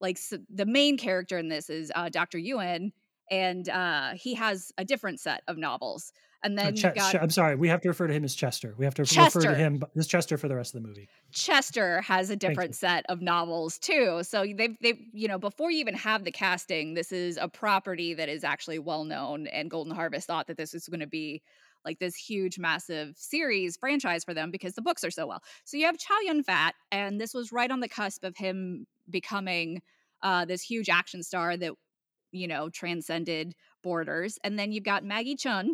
like, the main character in this is uh, Dr. Yuen, and uh, he has a different set of novels. And then Ch- got, I'm sorry, we have to refer to him as Chester. We have to Chester. refer to him as Chester for the rest of the movie. Chester has a different set of novels too. So they've they've you know before you even have the casting, this is a property that is actually well known. And Golden Harvest thought that this was going to be like this huge, massive series franchise for them because the books are so well. So you have Chow Yun Fat, and this was right on the cusp of him becoming uh, this huge action star that you know transcended borders. And then you've got Maggie Cheung,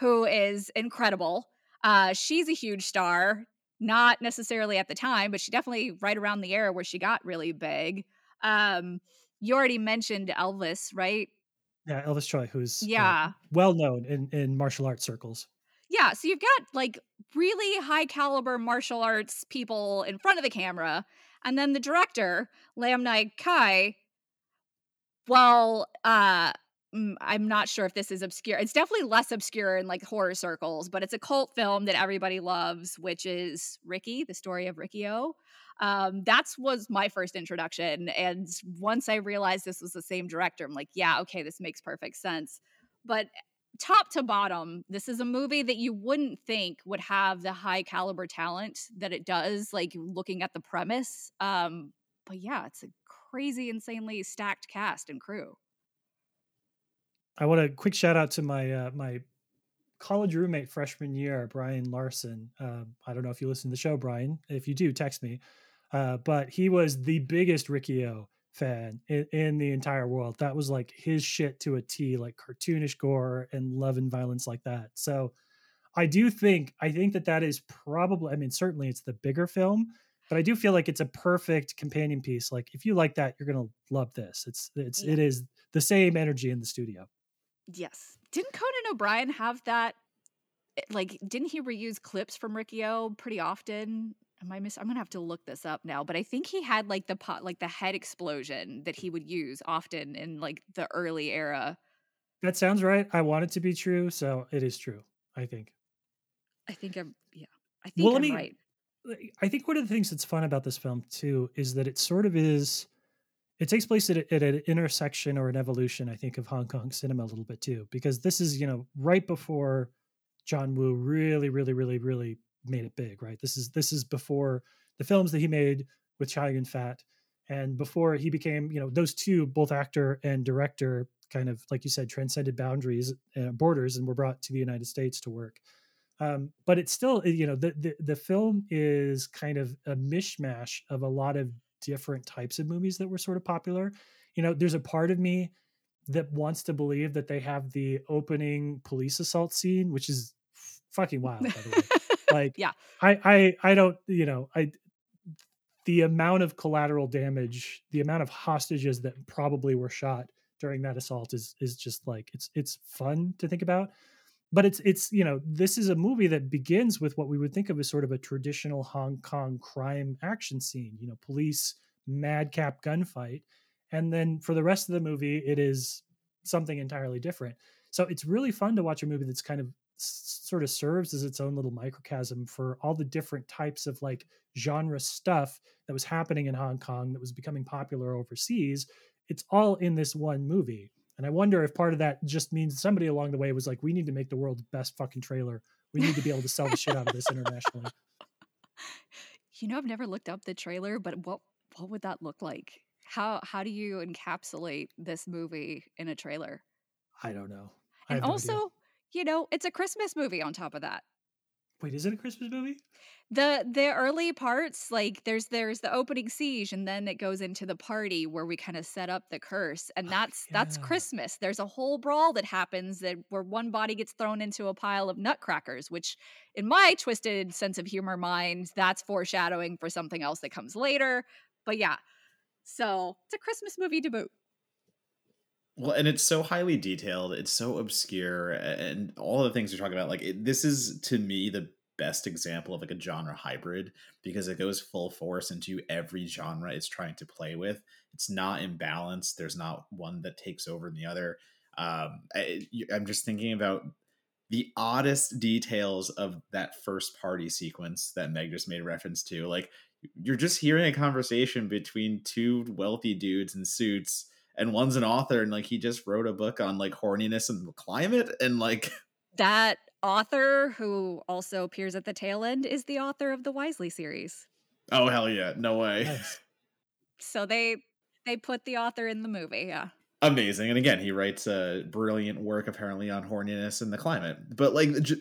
who is incredible. Uh, she's a huge star, not necessarily at the time, but she definitely right around the era where she got really big. Um, you already mentioned Elvis, right? Yeah, Elvis Tsui, who's yeah uh, well known in in martial arts circles. Yeah, so you've got like really high caliber martial arts people in front of the camera, and then the director Lam Ngai Kai. Well, uh, I'm not sure if this is obscure. It's definitely less obscure in like horror circles, but it's a cult film that everybody loves, which is Ricky, the story of Riki-Oh. Um, that's was my first introduction, and once I realized this was the same director, I'm like, yeah, okay, this makes perfect sense. But top to bottom, this is a movie that you wouldn't think would have the high caliber talent that it does. Like looking at the premise, um, but yeah, it's a crazy, insanely stacked cast and crew. I want a quick shout out to my uh, my college roommate freshman year, Brian Larson. Uh, I don't know if you listen to the show, Brian. If you do, text me. Uh, but he was the biggest Riki-Oh fan in, in, the entire world. That was like his shit to a T, like cartoonish gore and love and violence like that. So I do think I think that that is probably. I mean, certainly it's the bigger film, but I do feel like it's a perfect companion piece. Like if you like that, you're gonna love this. It's it's yeah. it is the same energy in the studio. Yes. Didn't Conan O'Brien have that? Eh, like, didn't he reuse clips from Riki-Oh pretty often? Am I miss? I'm gonna have to look this up now. But I think he had like the pot, like the head explosion that he would use often in like the early era. That sounds right. I want it to be true, so it is true. I think. I think I'm. Yeah, I think well, I'm me, right. I think one of the things that's fun about this film too is that it sort of is it takes place at, at, an intersection or an evolution, I think, of Hong Kong cinema a little bit too, because this is, you know, right before John Woo really, really, really, really made it big, right? This is this is before the films that he made with Chow Yun Fat, and before he became, you know, those two, both actor and director, kind of like you said, transcended boundaries, and borders, and were brought to the United States to work. Um, but it's still, you know, the, the the film is kind of a mishmash of a lot of different types of movies that were sort of popular. You know, there's a part of me that wants to believe that they have the opening police assault scene, which is fucking wild, by the way. [LAUGHS] like, yeah, I, I, I don't, you know, I, the amount of collateral damage, the amount of hostages that probably were shot during that assault is, is just like, it's, it's fun to think about but it's it's you know this is a movie that begins with what we would think of as sort of a traditional Hong Kong crime action scene you know police madcap gunfight and then for the rest of the movie it is something entirely different. So it's really fun to watch a movie that's kind of sort of serves as its own little microcosm for all the different types of like genre stuff that was happening in Hong Kong that was becoming popular overseas. It's all in this one movie and I wonder if part of that just means somebody along the way was like, we need to make the world's best fucking trailer. We need to be able to sell the shit out of this internationally. [LAUGHS] You know, I've never looked up the trailer, but what what would that look like? How how do you encapsulate this movie in a trailer? I don't know. I and also, no you know, it's a Christmas movie on top of that. Wait, is it a Christmas movie? The the early parts, like there's there's the opening siege and then it goes into the party where we kind of set up the curse. And Oh, that's that's. Christmas. There's a whole brawl that happens that where one body gets thrown into a pile of nutcrackers, which in my twisted sense of humor mind, that's foreshadowing for something else that comes later. But yeah. So it's a Christmas movie to boot. Well, and it's so highly detailed. It's so obscure, and all the things you're talking about. Like it, this is to me the best example of like a genre hybrid because it goes full force into every genre it's trying to play with. It's not imbalanced. There's not one that takes over the other. Um, I, I'm just thinking about the oddest details of that first party sequence that Meg just made reference to. Like you're just hearing a conversation between two wealthy dudes in suits and one's an author and like he just wrote a book on like horniness and the climate and like [LAUGHS] That author who also appears at the tail end is the author of the Wisely series. oh hell yeah no way Nice. So they they put the author in the movie, yeah. Amazing and again he writes a brilliant work apparently on horniness and the climate but like j-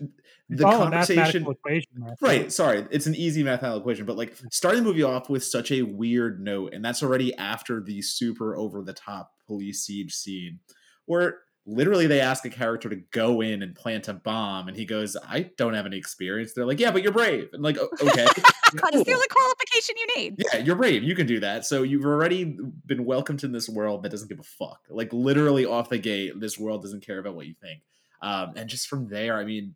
the all conversation equation, Right, sorry. It's an easy mathematical equation, but like starting the movie off with such a weird note, and that's already after the super over the top police siege scene, where literally they ask a character to go in and plant a bomb, and he goes, I don't have any experience. They're like, Yeah, but you're brave. And like, okay. [LAUGHS] [LAUGHS] That's cool. the only qualification you need. Yeah, you're brave. You can do that. So you've already been welcomed in this world that doesn't give a fuck. Like literally off the gate, this world doesn't care about what you think. Um, and just from there, I mean,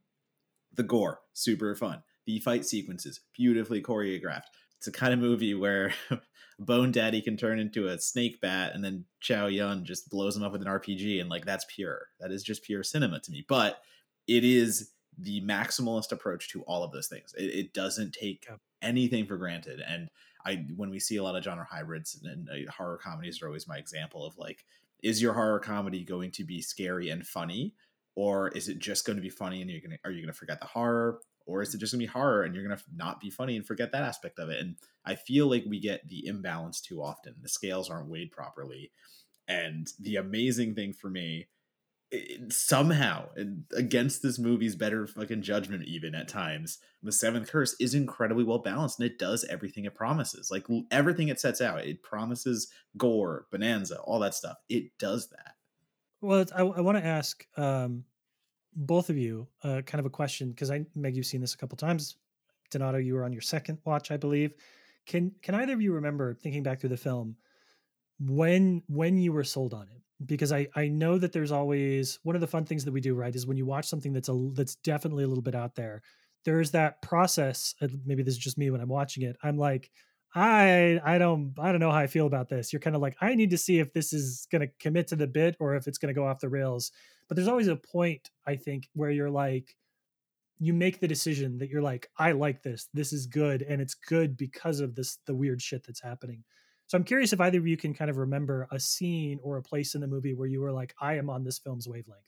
the gore, super fun. The fight sequences, beautifully choreographed. It's a kind of movie where [LAUGHS] Bone Daddy can turn into a snake bat, and then Chow Yun just blows him up with an RPG, and like that's pure. That is just pure cinema to me. But it is the maximalist approach to all of those things. It, it doesn't take Yep. Anything for granted, and I when we see a lot of genre hybrids and uh, horror comedies are always my example of like, is your horror comedy going to be scary and funny, or is it just going to be funny and you're gonna are you gonna forget the horror, or is it just gonna be horror and you're gonna not be funny and forget that aspect of it? And I feel like we get the imbalance too often. The scales aren't weighed properly, and the amazing thing for me somehow against this movie's better fucking judgment even at times the seventh curse is incredibly well balanced and it does everything it promises like everything it sets out it promises gore bonanza all that stuff it does that Well, I, I want to ask um, both of you uh, kind of a question because I, Meg, you've seen this a couple times. Donato, you were on your second watch, I believe. Can can either of you remember thinking back through the film when when you were sold on it? Because I I know that there's always one of the fun things that we do right is when you watch something that's a that's definitely a little bit out there. There's that process. uh, Maybe this is just me when I'm watching it. I'm like, I I don't I don't know how I feel about this. You're kind of like I need to see if this is going to commit to the bit or if it's going to go off the rails. But there's always a point I think where you're like you make the decision that you're like I like this. This is good and it's good because of this the weird shit that's happening. So I'm curious if either of you can kind of remember a scene or a place in the movie where you were like I am on this film's wavelength.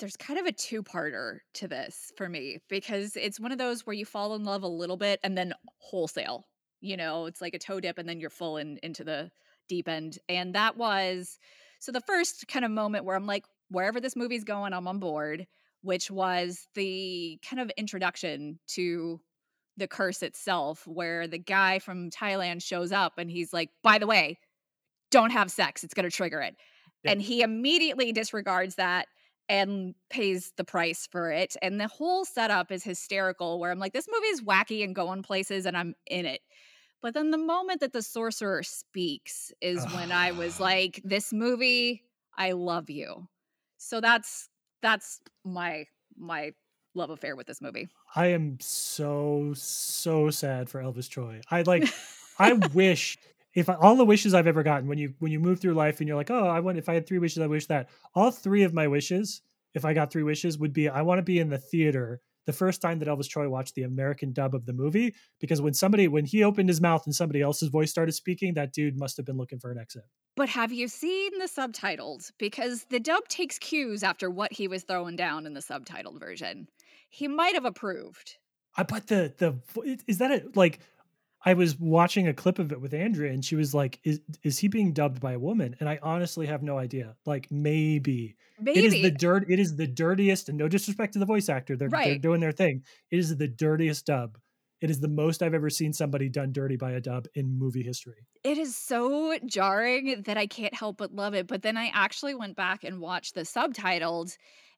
There's kind of a two-parter to this for me because it's one of those where you fall in love a little bit and then wholesale. You know, it's like a toe dip and then you're full in, into the deep end. And that was so the first kind of moment where I'm like, wherever this movie's going, I'm on board, which was the kind of introduction to the curse itself, where the guy from Thailand shows up and he's like, by the way, don't have sex. It's going to trigger it. Yeah. And he immediately disregards that and pays the price for it. And the whole setup is hysterical, where I'm like, this movie is wacky and going places, and I'm in it. But then the moment that the sorcerer speaks is when I was [SIGHS] like, this movie, I love you. So that's that's my my love affair with this movie. I am so so sad for Elvis Tsui. I like [LAUGHS] I wish if I, all the wishes I've ever gotten when you when you move through life and you're like, "Oh, I want if I had 3 wishes, I wish that." All 3 of my wishes, if I got 3 wishes would be I want to be in the theater the first time that Elvis Tsui watched the American dub of the movie because when somebody when he opened his mouth and somebody else's voice started speaking, that dude must have been looking for an exit. But have you seen the subtitles? Because the dub takes cues after what he was throwing down in the subtitled version. He might have approved. I but the the is that it like I was watching a clip of it with Andrea, and she was like, "Is is he being dubbed by a woman?" And I honestly have no idea. Like maybe, Maybe. it is the dirt. It is the dirtiest, and no disrespect to the voice actor, they're they're doing their thing. It is the dirtiest dub. It is the most I've ever seen somebody done dirty by a dub in movie history. It is so jarring that I can't help but love it. But then I actually went back and watched the subtitled,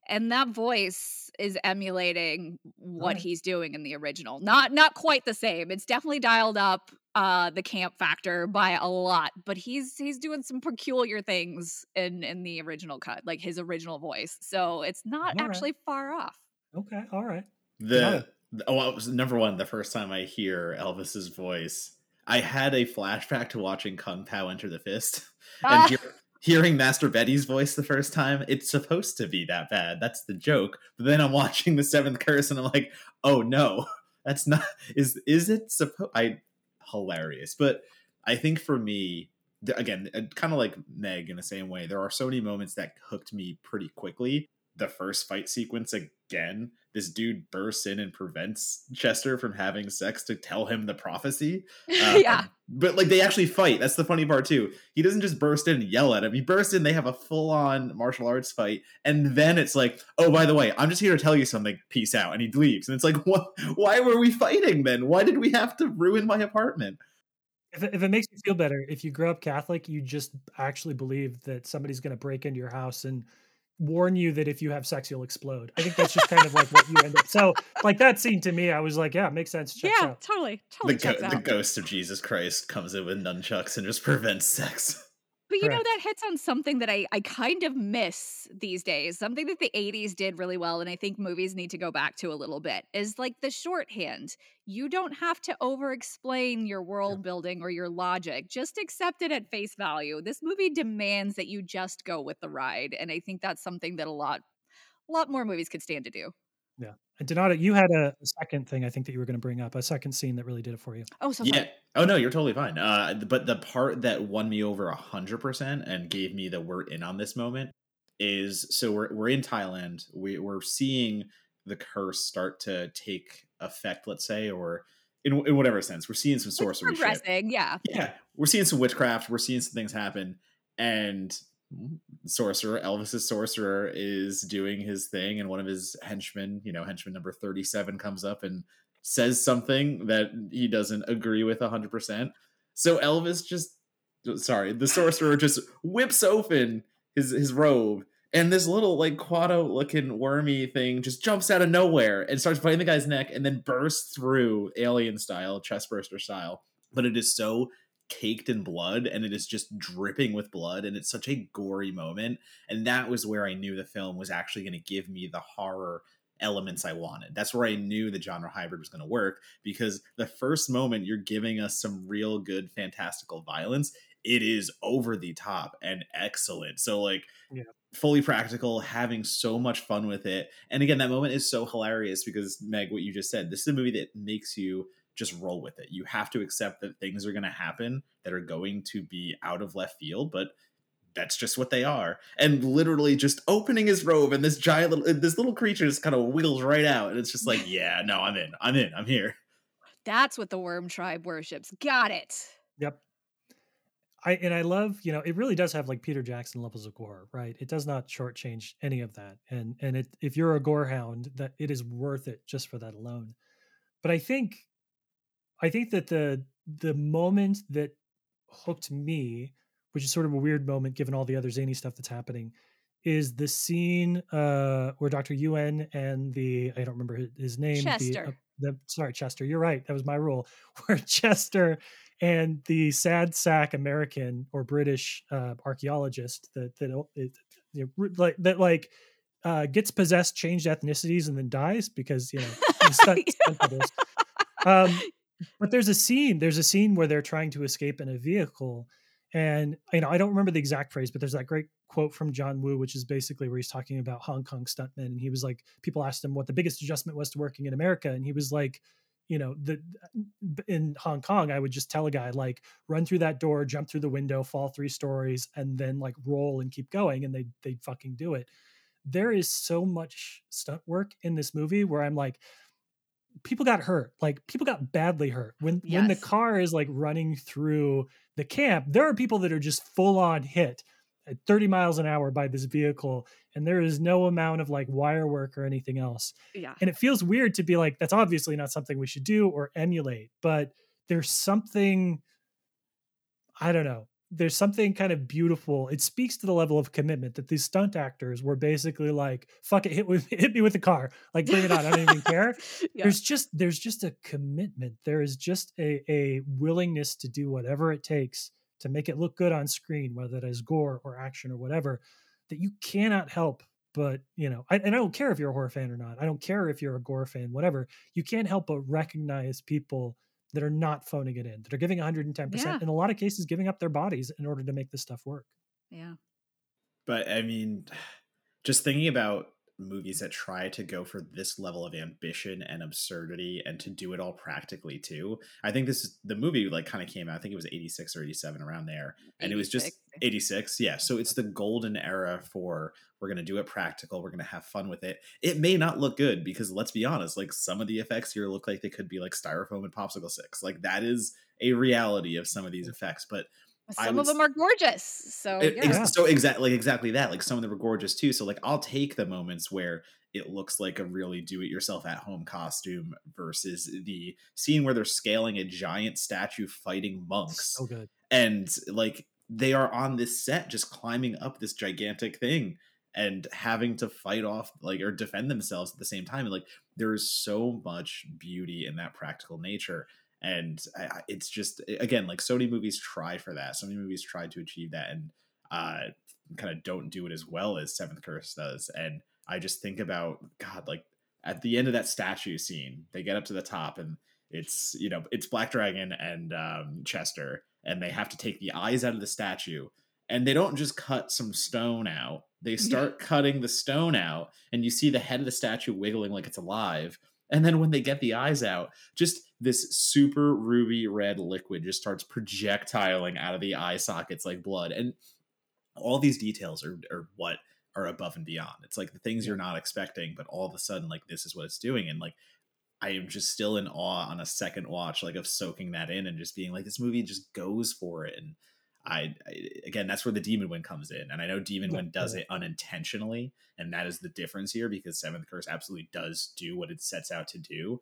and that voice is emulating what Alright. he's doing in the original. Not not quite the same. It's definitely dialed up uh the camp factor by a lot, but he's he's doing some peculiar things in in the original cut, like his original voice. So it's not Alright. actually far off. Okay, all right. The, the oh, it was number one. The first time I hear Elvis's voice, I had a flashback to watching Kung Pow Enter the Fist [LAUGHS] Ah. and hear, hearing Master Betty's voice the first time. It's supposed to be that bad. That's the joke. But then I'm watching the Seventh Curse, and I'm like, oh no, [LAUGHS] that's not. Is is it supposed? I hilarious. But I think for me, again, uh, kind of like Meg in the same way, there are so many moments that hooked me pretty quickly. The first fight sequence again, this dude bursts in and prevents Chester from having sex to tell him the prophecy. [LAUGHS] Uh, yeah. But like they actually fight. That's the funny part too. He doesn't just burst in and yell at him. He bursts in, they have a full-on martial arts fight, and then it's like, oh, by the way, I'm just here to tell you something. Peace out. And he leaves. And it's like, [LAUGHS] what why were we fighting then? Why did we have to ruin my apartment? If it, if it makes you feel better, if you grow up Catholic, you just actually believe that somebody's going to break into your house and warn you that if you have sex, you'll explode. I think that's just kind of like what you end up. So, like that scene to me, I was like, yeah, it makes sense. Checks yeah, out. totally. The, Totally go- checks the ghost of Jesus Christ comes in with nunchucks and just prevents sex. But you know, that hits on something that I, I kind of miss these days. Something that the 80s did really well, and I think movies need to go back to a little bit, is like the shorthand. You don't have to over explain your world building or your logic. Just accept it at face value. This movie demands that you just go with the ride. And I think that's something that a lot a lot more movies could stand to do. And Donato, you had a, a second thing I think that you were going to bring up, a second scene that really did it for you. Oh, so yeah. sorry. Oh no, you're totally fine. Uh, but the part that won me over a hundred percent and gave me the we're in on this moment is so we're we're in Thailand. We we're seeing the curse start to take effect. Let's say, or in in whatever sense, we're seeing some It's sorcery. shit. progressing, yeah. yeah, we're seeing some witchcraft. We're seeing some things happen, and sorcerer Elvis's sorcerer is doing his thing, and one of his henchmen, you know, henchman number thirty-seven, comes up and says something that he doesn't agree with hundred percent. So Elvis just, sorry, the sorcerer just whips open his his robe. And this little like Kuato looking wormy thing just jumps out of nowhere and starts biting the guy's neck and then bursts through alien style, chest burster style. But it is so caked in blood and it is just dripping with blood and it's such a gory moment and that was where i knew the film was actually going to give me the horror elements i wanted. That's where i knew the genre hybrid was going to work because the first moment you're giving us some real good fantastical violence it is over the top and excellent. So like Yeah. fully practical having so much fun with it. And again that moment is so hilarious because meg what you just said this is a movie that makes you just roll with it. You have to accept that things are going to happen that are going to be out of left field, but that's just what they are. And literally just opening his robe and this giant little this little creature just kind of wiggles right out and it's just like, [LAUGHS] yeah, no, I'm in. I'm in. I'm here. That's what the worm tribe worships. Got it. Yep. I and I love, you know, it really does have like Peter Jackson levels of gore, right? It does not shortchange any of that. And and it if you're a gore hound, that it is worth it just for that alone. But I think I think that the the moment that hooked me, which is sort of a weird moment given all the other zany stuff that's happening, is the scene uh where Dr. Yuen and the I don't remember his, name, the, Chester. uh, the sorry Chester, you're right, that was my rule, [LAUGHS] where Chester and the sad sack American or British uh, archaeologist that that it, you know, like that like uh, gets possessed, changed ethnicities, and then dies because you know [LAUGHS] he's stunt, doubles. Um, but there's a scene. There's a scene where they're trying to escape in a vehicle, and you know I don't remember the exact phrase, but there's that great quote from John Woo, which is basically where he's talking about Hong Kong stuntmen, and he was like, people asked him what the biggest adjustment was to working in America, and he was like, you know, the in Hong Kong, I would just tell a guy like run through that door, jump through the window, fall three stories, and then like roll and keep going, and they they fucking do it. There is so much stunt work in this movie where I'm like, people got hurt. Like people got badly hurt when when the car is like running through the camp. There are people that are just full on hit at 30 miles an hour by this vehicle, and there is no amount of like wire work or anything else. Yeah. And it feels weird to be like, that's obviously not something we should do or emulate, but there's something, I don't know, there's something kind of beautiful. It speaks to the level of commitment that these stunt actors were basically like, fuck it, hit with [LAUGHS] hit me with the car. Like bring it on. I don't even care. [LAUGHS] Yeah. There's just there's just a commitment. There is just a, a willingness to do whatever it takes to make it look good on screen, whether that is gore or action or whatever, that you cannot help but you know I, and i don't care if you're a horror fan or not i don't care if you're a gore fan whatever you can't help but recognize people that are not phoning it in that are giving 110% Yeah. in a lot of cases giving up their bodies in order to make this stuff work yeah. But I mean, [SIGHS] just thinking about movies that try to go for this level of ambition and absurdity and to do it all practically too. I think this is the movie like kind of came out, I think it was 86 or 87 around there. And it was just 86. 86. Yeah. So it's the golden era for we're going to do it practical. We're going to have fun with it. It may not look good because let's be honest, like some of the effects here look like they could be like styrofoam and popsicle sticks. Like that is a reality of some of these effects. But Some would of them are gorgeous. So it- yeah. ex- so exactly exactly that like some of them were gorgeous too so like i'll take the moments where it looks like a really do it yourself at home costume versus the scene where they're scaling a giant statue fighting monks so good and like they are on this set just climbing up this gigantic thing and having to fight off like or defend themselves at the same time like there is so much beauty in that practical nature. And I, it's just again like so many movies try for that. So many movies try to achieve that and uh kind of don't do it as well as seventh curse does. And i just think about god like at the end of that statue scene they get up to the top and it's you know it's black dragon and um, chester and they have to take the eyes out of the statue and they don't just cut some stone out. They start cutting the stone out and you see the head of the statue wiggling like it's alive. And then when they get the eyes out just this super ruby red liquid just starts projectiling out of the eye sockets like blood. And all these details are, are what are above and beyond. It's like the things you're not expecting but all of a sudden like this is what it's doing. And like I am just still in awe on a second watch, like of soaking that in and just being like, this movie just goes for it. And I, I again, that's where the Demon Wind comes in. And I know Demon Yeah, Wind does yeah. it unintentionally, and that is the difference here because Seventh Curse absolutely does do what it sets out to do.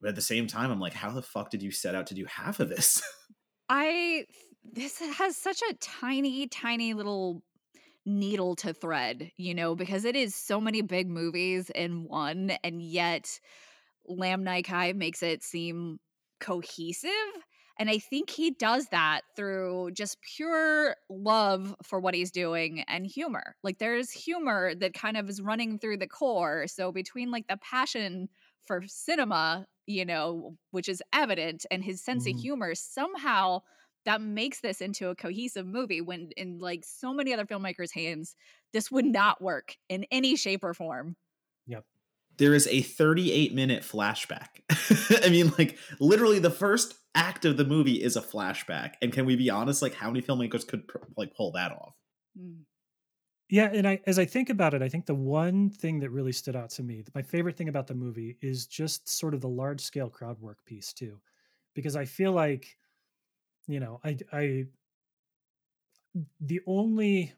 But at the same time, I'm like, how the fuck did you set out to do half of this? [LAUGHS] I this has such a tiny, tiny little needle to thread, you know, because it is so many big movies in one, and yet Lam Ngai Kai makes it seem cohesive. And I think he does that through just pure love for what he's doing and humor. Like there's humor that kind of is running through the core. So between like the passion for cinema, you know, which is evident, and his sense Mhm. of humor, somehow that makes this into a cohesive movie when in like so many other filmmakers' hands, this would not work in any shape or form. There is a 38 minute flashback. [LAUGHS] I mean, like literally the first act of the movie is a flashback. And can we be honest? Like, how many filmmakers could pr- like pull that off? Mm. Yeah, and I as I think about it, I think the one thing that really stood out to me, my favorite thing about the movie is just sort of the large scale crowd work piece too. Because I feel like, you know, I I the only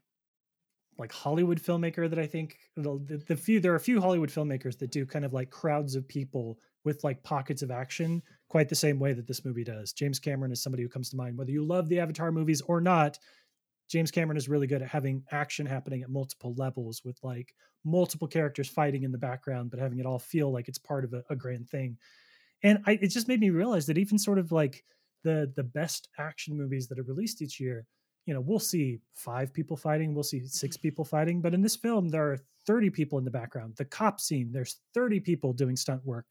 like Hollywood filmmaker that I think the, the, few there are a few Hollywood filmmakers that do kind of like crowds of people with like pockets of action quite the same way that this movie does. James Cameron is somebody who comes to mind whether you love the Avatar movies or not. James Cameron is really good at having action happening at multiple levels with like multiple characters fighting in the background, but having it all feel like it's part of a, a grand thing. And I, it just made me realize that even sort of like the the best action movies that are released each year, you know, we'll see five people fighting, we'll see six mm-hmm. people fighting, but in this film there are 30 people in the background. The cop scene, there's 30 people doing stunt work.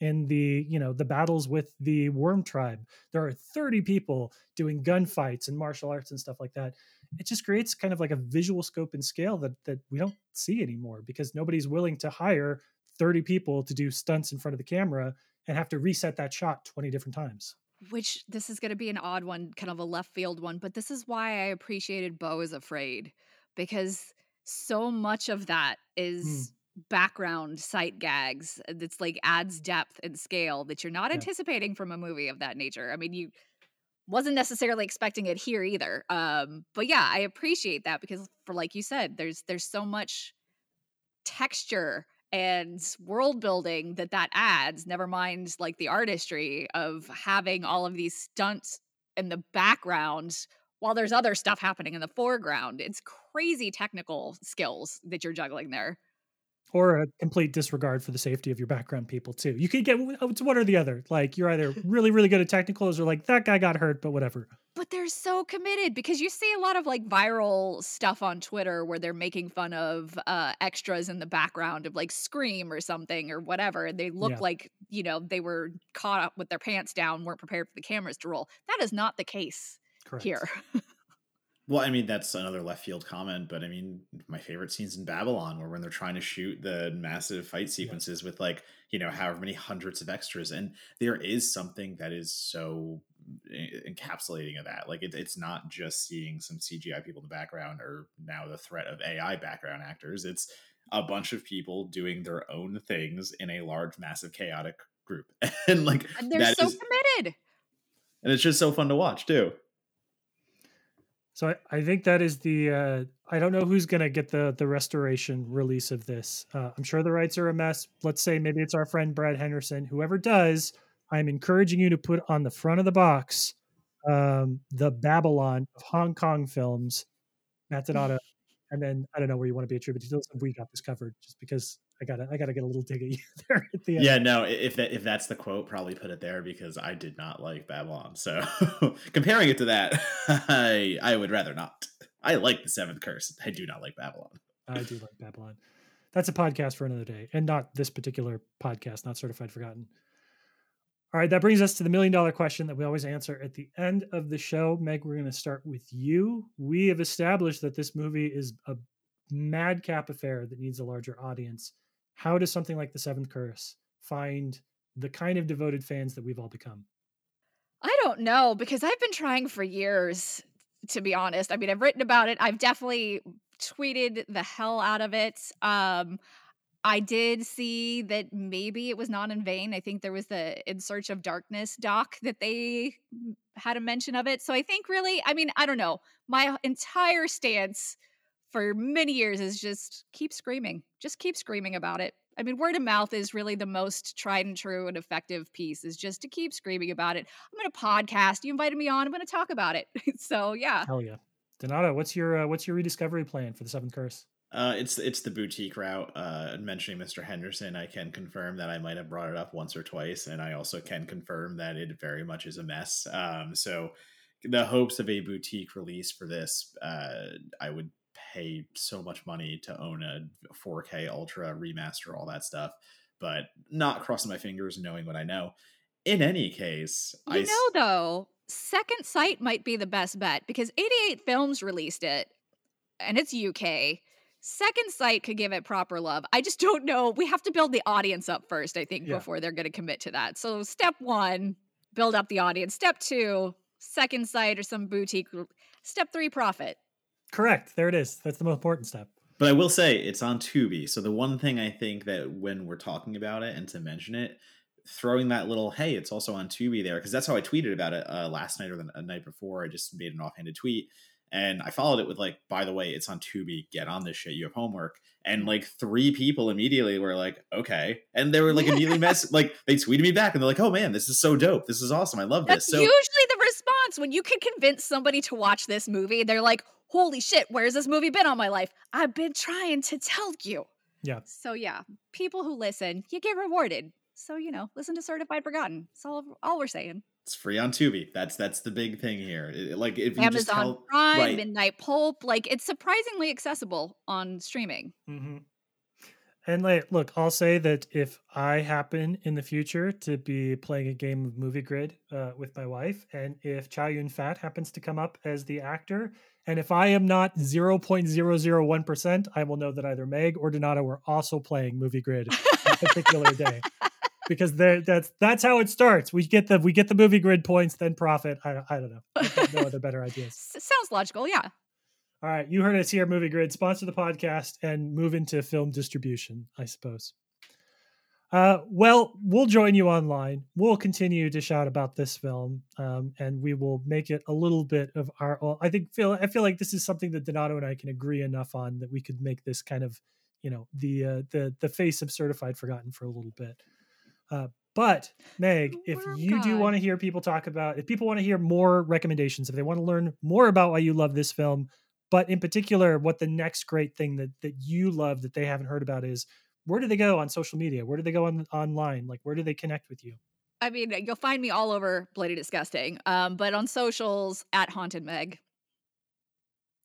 In the, you know, the battles with the worm tribe, there are 30 people doing gunfights and martial arts and stuff like that it just creates kind of like a visual scope and scale that that we don't see anymore because nobody's willing to hire 30 people to do stunts in front of the camera and have to reset that shot 20 different times. Which this is going to be an odd one, kind of a left field one, but this is why I appreciated Beau is Afraid because so much of that is background sight gags that's like adds depth and scale that you're not Yeah. anticipating from a movie of that nature. I mean, you wasn't necessarily expecting it here either. Um, but yeah, I appreciate that because for like you said, there's there's so much texture and world building that that adds never mind like the artistry of having all of these stunts in the background while there's other stuff happening in the foreground. It's crazy technical skills that you're juggling there or a complete disregard for the safety of your background people too. You could get it's one or the other. Like you're either [LAUGHS] really really good at technicals or like that guy got hurt, but whatever. but they're so committed because you see a lot of like viral stuff on Twitter where they're making fun of uh, extras in the background of like Scream or something or whatever. And they look Yeah. like, you know, they were caught up with their pants down, weren't prepared for the cameras to roll. That is not the case Correct. here. [LAUGHS] Well, I mean, that's another left field comment, but I mean, my favorite scenes in Babylon were when they're trying to shoot the massive fight sequences with like, you know, however many hundreds of extras. And there is something that is so encapsulating of that. Like, it, it's not just seeing some CGI people in the background or now the threat of AI background actors. It's a bunch of people doing their own things in a large, massive, chaotic group. [LAUGHS] And like, And they're so is- committed. and it's just so fun to watch too. So I, I think that is the uh, I don't know who's gonna get the the restoration release of this. Uh, I'm sure the rights are a mess. Let's say maybe it's our friend Brad Henderson. Whoever does, I'm encouraging you to put on the front of the box um, the Babylon of Hong Kong films, Matt Donato, and then I don't know where you want to be attributed to. We got this covered just because I gotta I gotta get a little dig at you there at the end. Yeah, no. If that if that's the quote, probably put it there because I did not like Babylon. So [LAUGHS] comparing it to that, [LAUGHS] I I would rather not. I like the Seventh Curse. I do not like Babylon. I do like Babylon. That's a podcast for another day, and not this particular podcast, not certified forgotten. All right, that brings us to the million dollar question that we always answer at the end of the show. Meg, we're going to start with you. We have established that this movie is a madcap affair that needs a larger audience. How does something like The Seventh Curse find the kind of devoted fans that we've all become? I don't know because I've been trying for years, to be honest. I mean, I've written about it. I've definitely tweeted the hell out of it. Um, I did see that maybe it was not in vain. I think there was the In Search of Darkness doc that they had a mention of it. So I think really, I mean, I don't know. My entire stance for many years is just keep screaming. Just keep screaming about it. I mean, word of mouth is really the most tried and true and effective piece is just to keep screaming about it. I'm going to podcast. You invited me on. I'm going to talk about it. [LAUGHS] so yeah. Hell yeah, Donato, what's your uh, what's your rediscovery plan for The Seventh Curse? Uh, it's it's the boutique route. Uh, mentioning Mr. Henderson, I can confirm that I might have brought it up once or twice, and I also can confirm that it very much is a mess. Um, so the hopes of a boutique release for this, uh, I would pay so much money to own a 4K Ultra remaster, all that stuff, but not crossing my fingers, knowing what I know. In any case, I You s- know, though, Second Sight might be the best bet because 88 Films released it and it's UK. Second Sight could give it proper love. I just don't know. We have to build the audience up first, I think, Yeah. before they're going to commit to that. So, step one, build up the audience. Step two, Second Sight or some boutique. Step three, profit. Correct. There it is. That's the most important step. But I will say it's on Tubi. So the one thing I think that when we're talking about it and to mention it, throwing that little hey, it's also on Tubi there because that's how I tweeted about it uh, last night or the night before. I just made an offhanded tweet and I followed it with like, by the way, it's on Tubi. Get on this shit. You have homework. And mm. like three people immediately were like, okay, and they were like [LAUGHS] immediately mess like they tweeted me back and they're like, oh man, this is so dope. This is awesome. I love That's this. So usually the response when you can convince somebody to watch this movie. They're like, holy shit, where's this movie been all my life? I've been trying to tell you. Yeah. So, yeah, people who listen, you get rewarded. So, you know, listen to Certified Forgotten. That's all, all we're saying. It's free on Tubi. That's that's the big thing here. It- like if you just Amazon tell Prime, right. Midnight Pulp. Like, it's surprisingly accessible on streaming. Mm-hmm. And like, look, I'll say that if I happen in the future to be playing a game of Movie Grid uh, with my wife, and if Chow Yun Fat happens to come up as the actor, and if I am not 0.001%, I will know that either Meg or Donato were also playing Movie Grid that particular day. [LAUGHS] Because that's that's how it starts. We get the we get the movie grid points, then profit. I, I don't know. [LAUGHS] I've no other better ideas. Sounds logical. Yeah. All All right, you heard us here, Movie Grid. Sponsor the podcast and move into film distribution, I suppose. Uh, well, we'll join you online. We'll continue to shout about this film, um, and we will make it a little bit of our. Well, I think feel I feel like this is something that Donato and I can agree enough on that we could make this kind of, you know, the uh, the the face of Certified Forgotten for a little bit. Uh, but Meg, if Worm you do want to hear people talk about, if people want to hear more recommendations, if they want to learn more about why you love this film, but in particular, what the next great thing that that you love that they haven't heard about is, where do they go on social media? Where do they go on online? Like, where do they connect with you? I mean, you'll find me all over Bloody Disgusting, um, but on socials at Haunted Meg.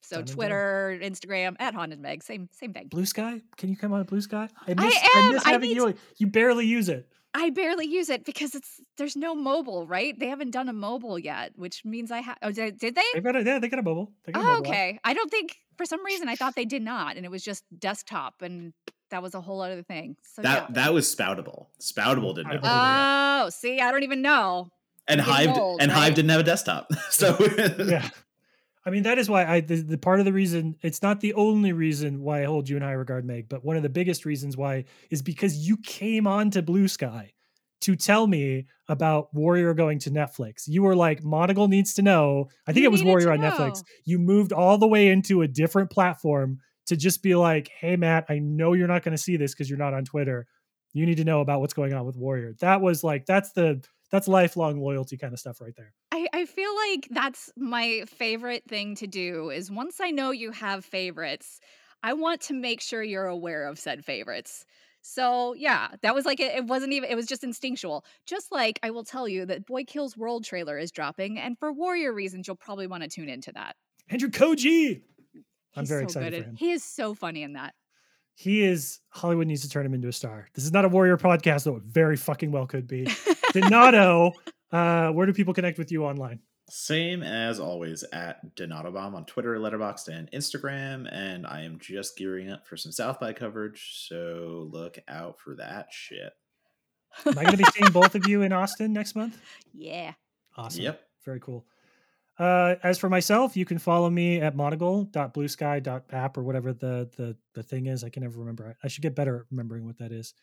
So Done. Twitter, Instagram at Haunted Meg, same same thing. Blue Sky? Can you come on Blue Sky? I I miss, am. miss I having need you. You barely use it. I barely use it because it's there's no mobile, right? They haven't done a mobile yet, which means I have. Oh, did, did they? They've got a, yeah, they got a mobile. They got a Oh, mobile app. okay. I don't think for some reason I thought they did not, and it was just desktop, and that was a whole other thing. So That yeah. that was Spoutible. Spoutible didn't have Spoutible. a mobile. Oh, see, I don't even know. and I'm Hive old, and right? Hive didn't have a desktop. [LAUGHS] so yeah. I mean, that is why I the, the part of the reason it's not the only reason why I hold you in high regard, Meg, but one of the biggest reasons why is because you came on to Blue Sky to tell me about Warrior going to Netflix. You were like, Monagle needs to know. I think You it was Warrior on Netflix. You moved all the way into a different platform to just be like, hey, Matt, I know you're not going to see this because you're not on Twitter. You need to know about what's going on with Warrior. That was like, that's the, that's lifelong loyalty kind of stuff right there. I, I feel like that's my favorite thing to do is once I know you have favorites, I want to make sure you're aware of said favorites. So yeah, that was like it, it wasn't even it was just instinctual. Just like I will tell you that Boy Kills World trailer is dropping, and for Warrior reasons, you'll probably want to tune into that. Andrew Koji. I'm He's very so excited good for at- him. He is so funny in that. He is Hollywood needs to turn him into a star. This is not a Warrior podcast, though it very fucking well could be. [LAUGHS] Donato, uh, where do people connect with you online? Same as always at Donatobomb on Twitter, Letterboxd, and Instagram. And I am just gearing up for some South by coverage, so look out for that shit. Am I going to be seeing both of you in Austin next month? Yeah. Awesome. Yep. Very cool. Uh, as for myself, you can follow me at monagle.bluesky.app or whatever the, the the thing is. I can never remember. I should get better at remembering what that is.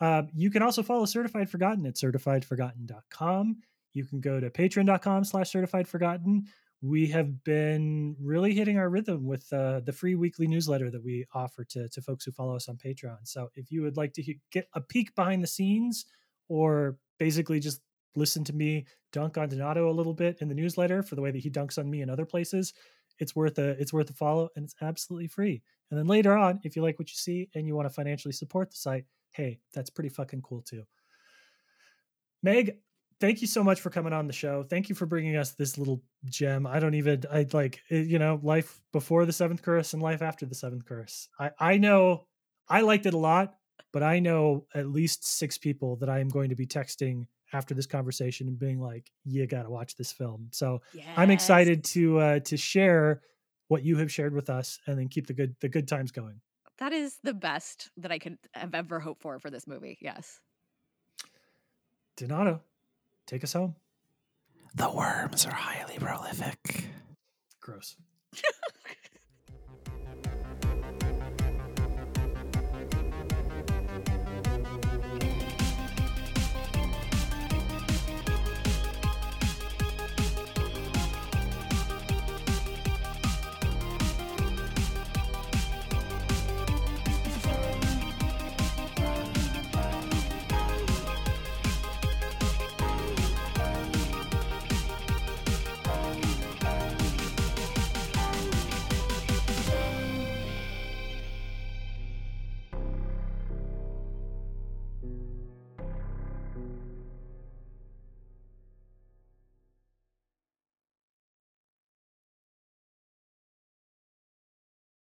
Uh, you can also follow Certified Forgotten at certifiedforgotten.com. You can go to patreon.com slash certified forgotten. We have been really hitting our rhythm with uh, the free weekly newsletter that we offer to, to folks who follow us on Patreon. So if you would like to he- get a peek behind the scenes or basically just listen to me dunk on Donato a little bit in the newsletter for the way that he dunks on me in other places, it's worth a it's worth a follow and it's absolutely free. And then later on, if you like what you see and you want to financially support the site, hey, that's pretty fucking cool too. Meg, thank you so much for coming on the show. Thank you for bringing us this little gem. I don't even I like you know life before the seventh curse and life after the seventh curse. I I know I liked it a lot, but I know at least six people that I am going to be texting after this conversation and being like, "You got to watch this film." So I'm excited to uh, to share what you have shared with us, and then keep the good the good times going. That is the best that I could have ever hoped for for this movie. Yes. Donato, take us home. The worms are highly prolific. Gross.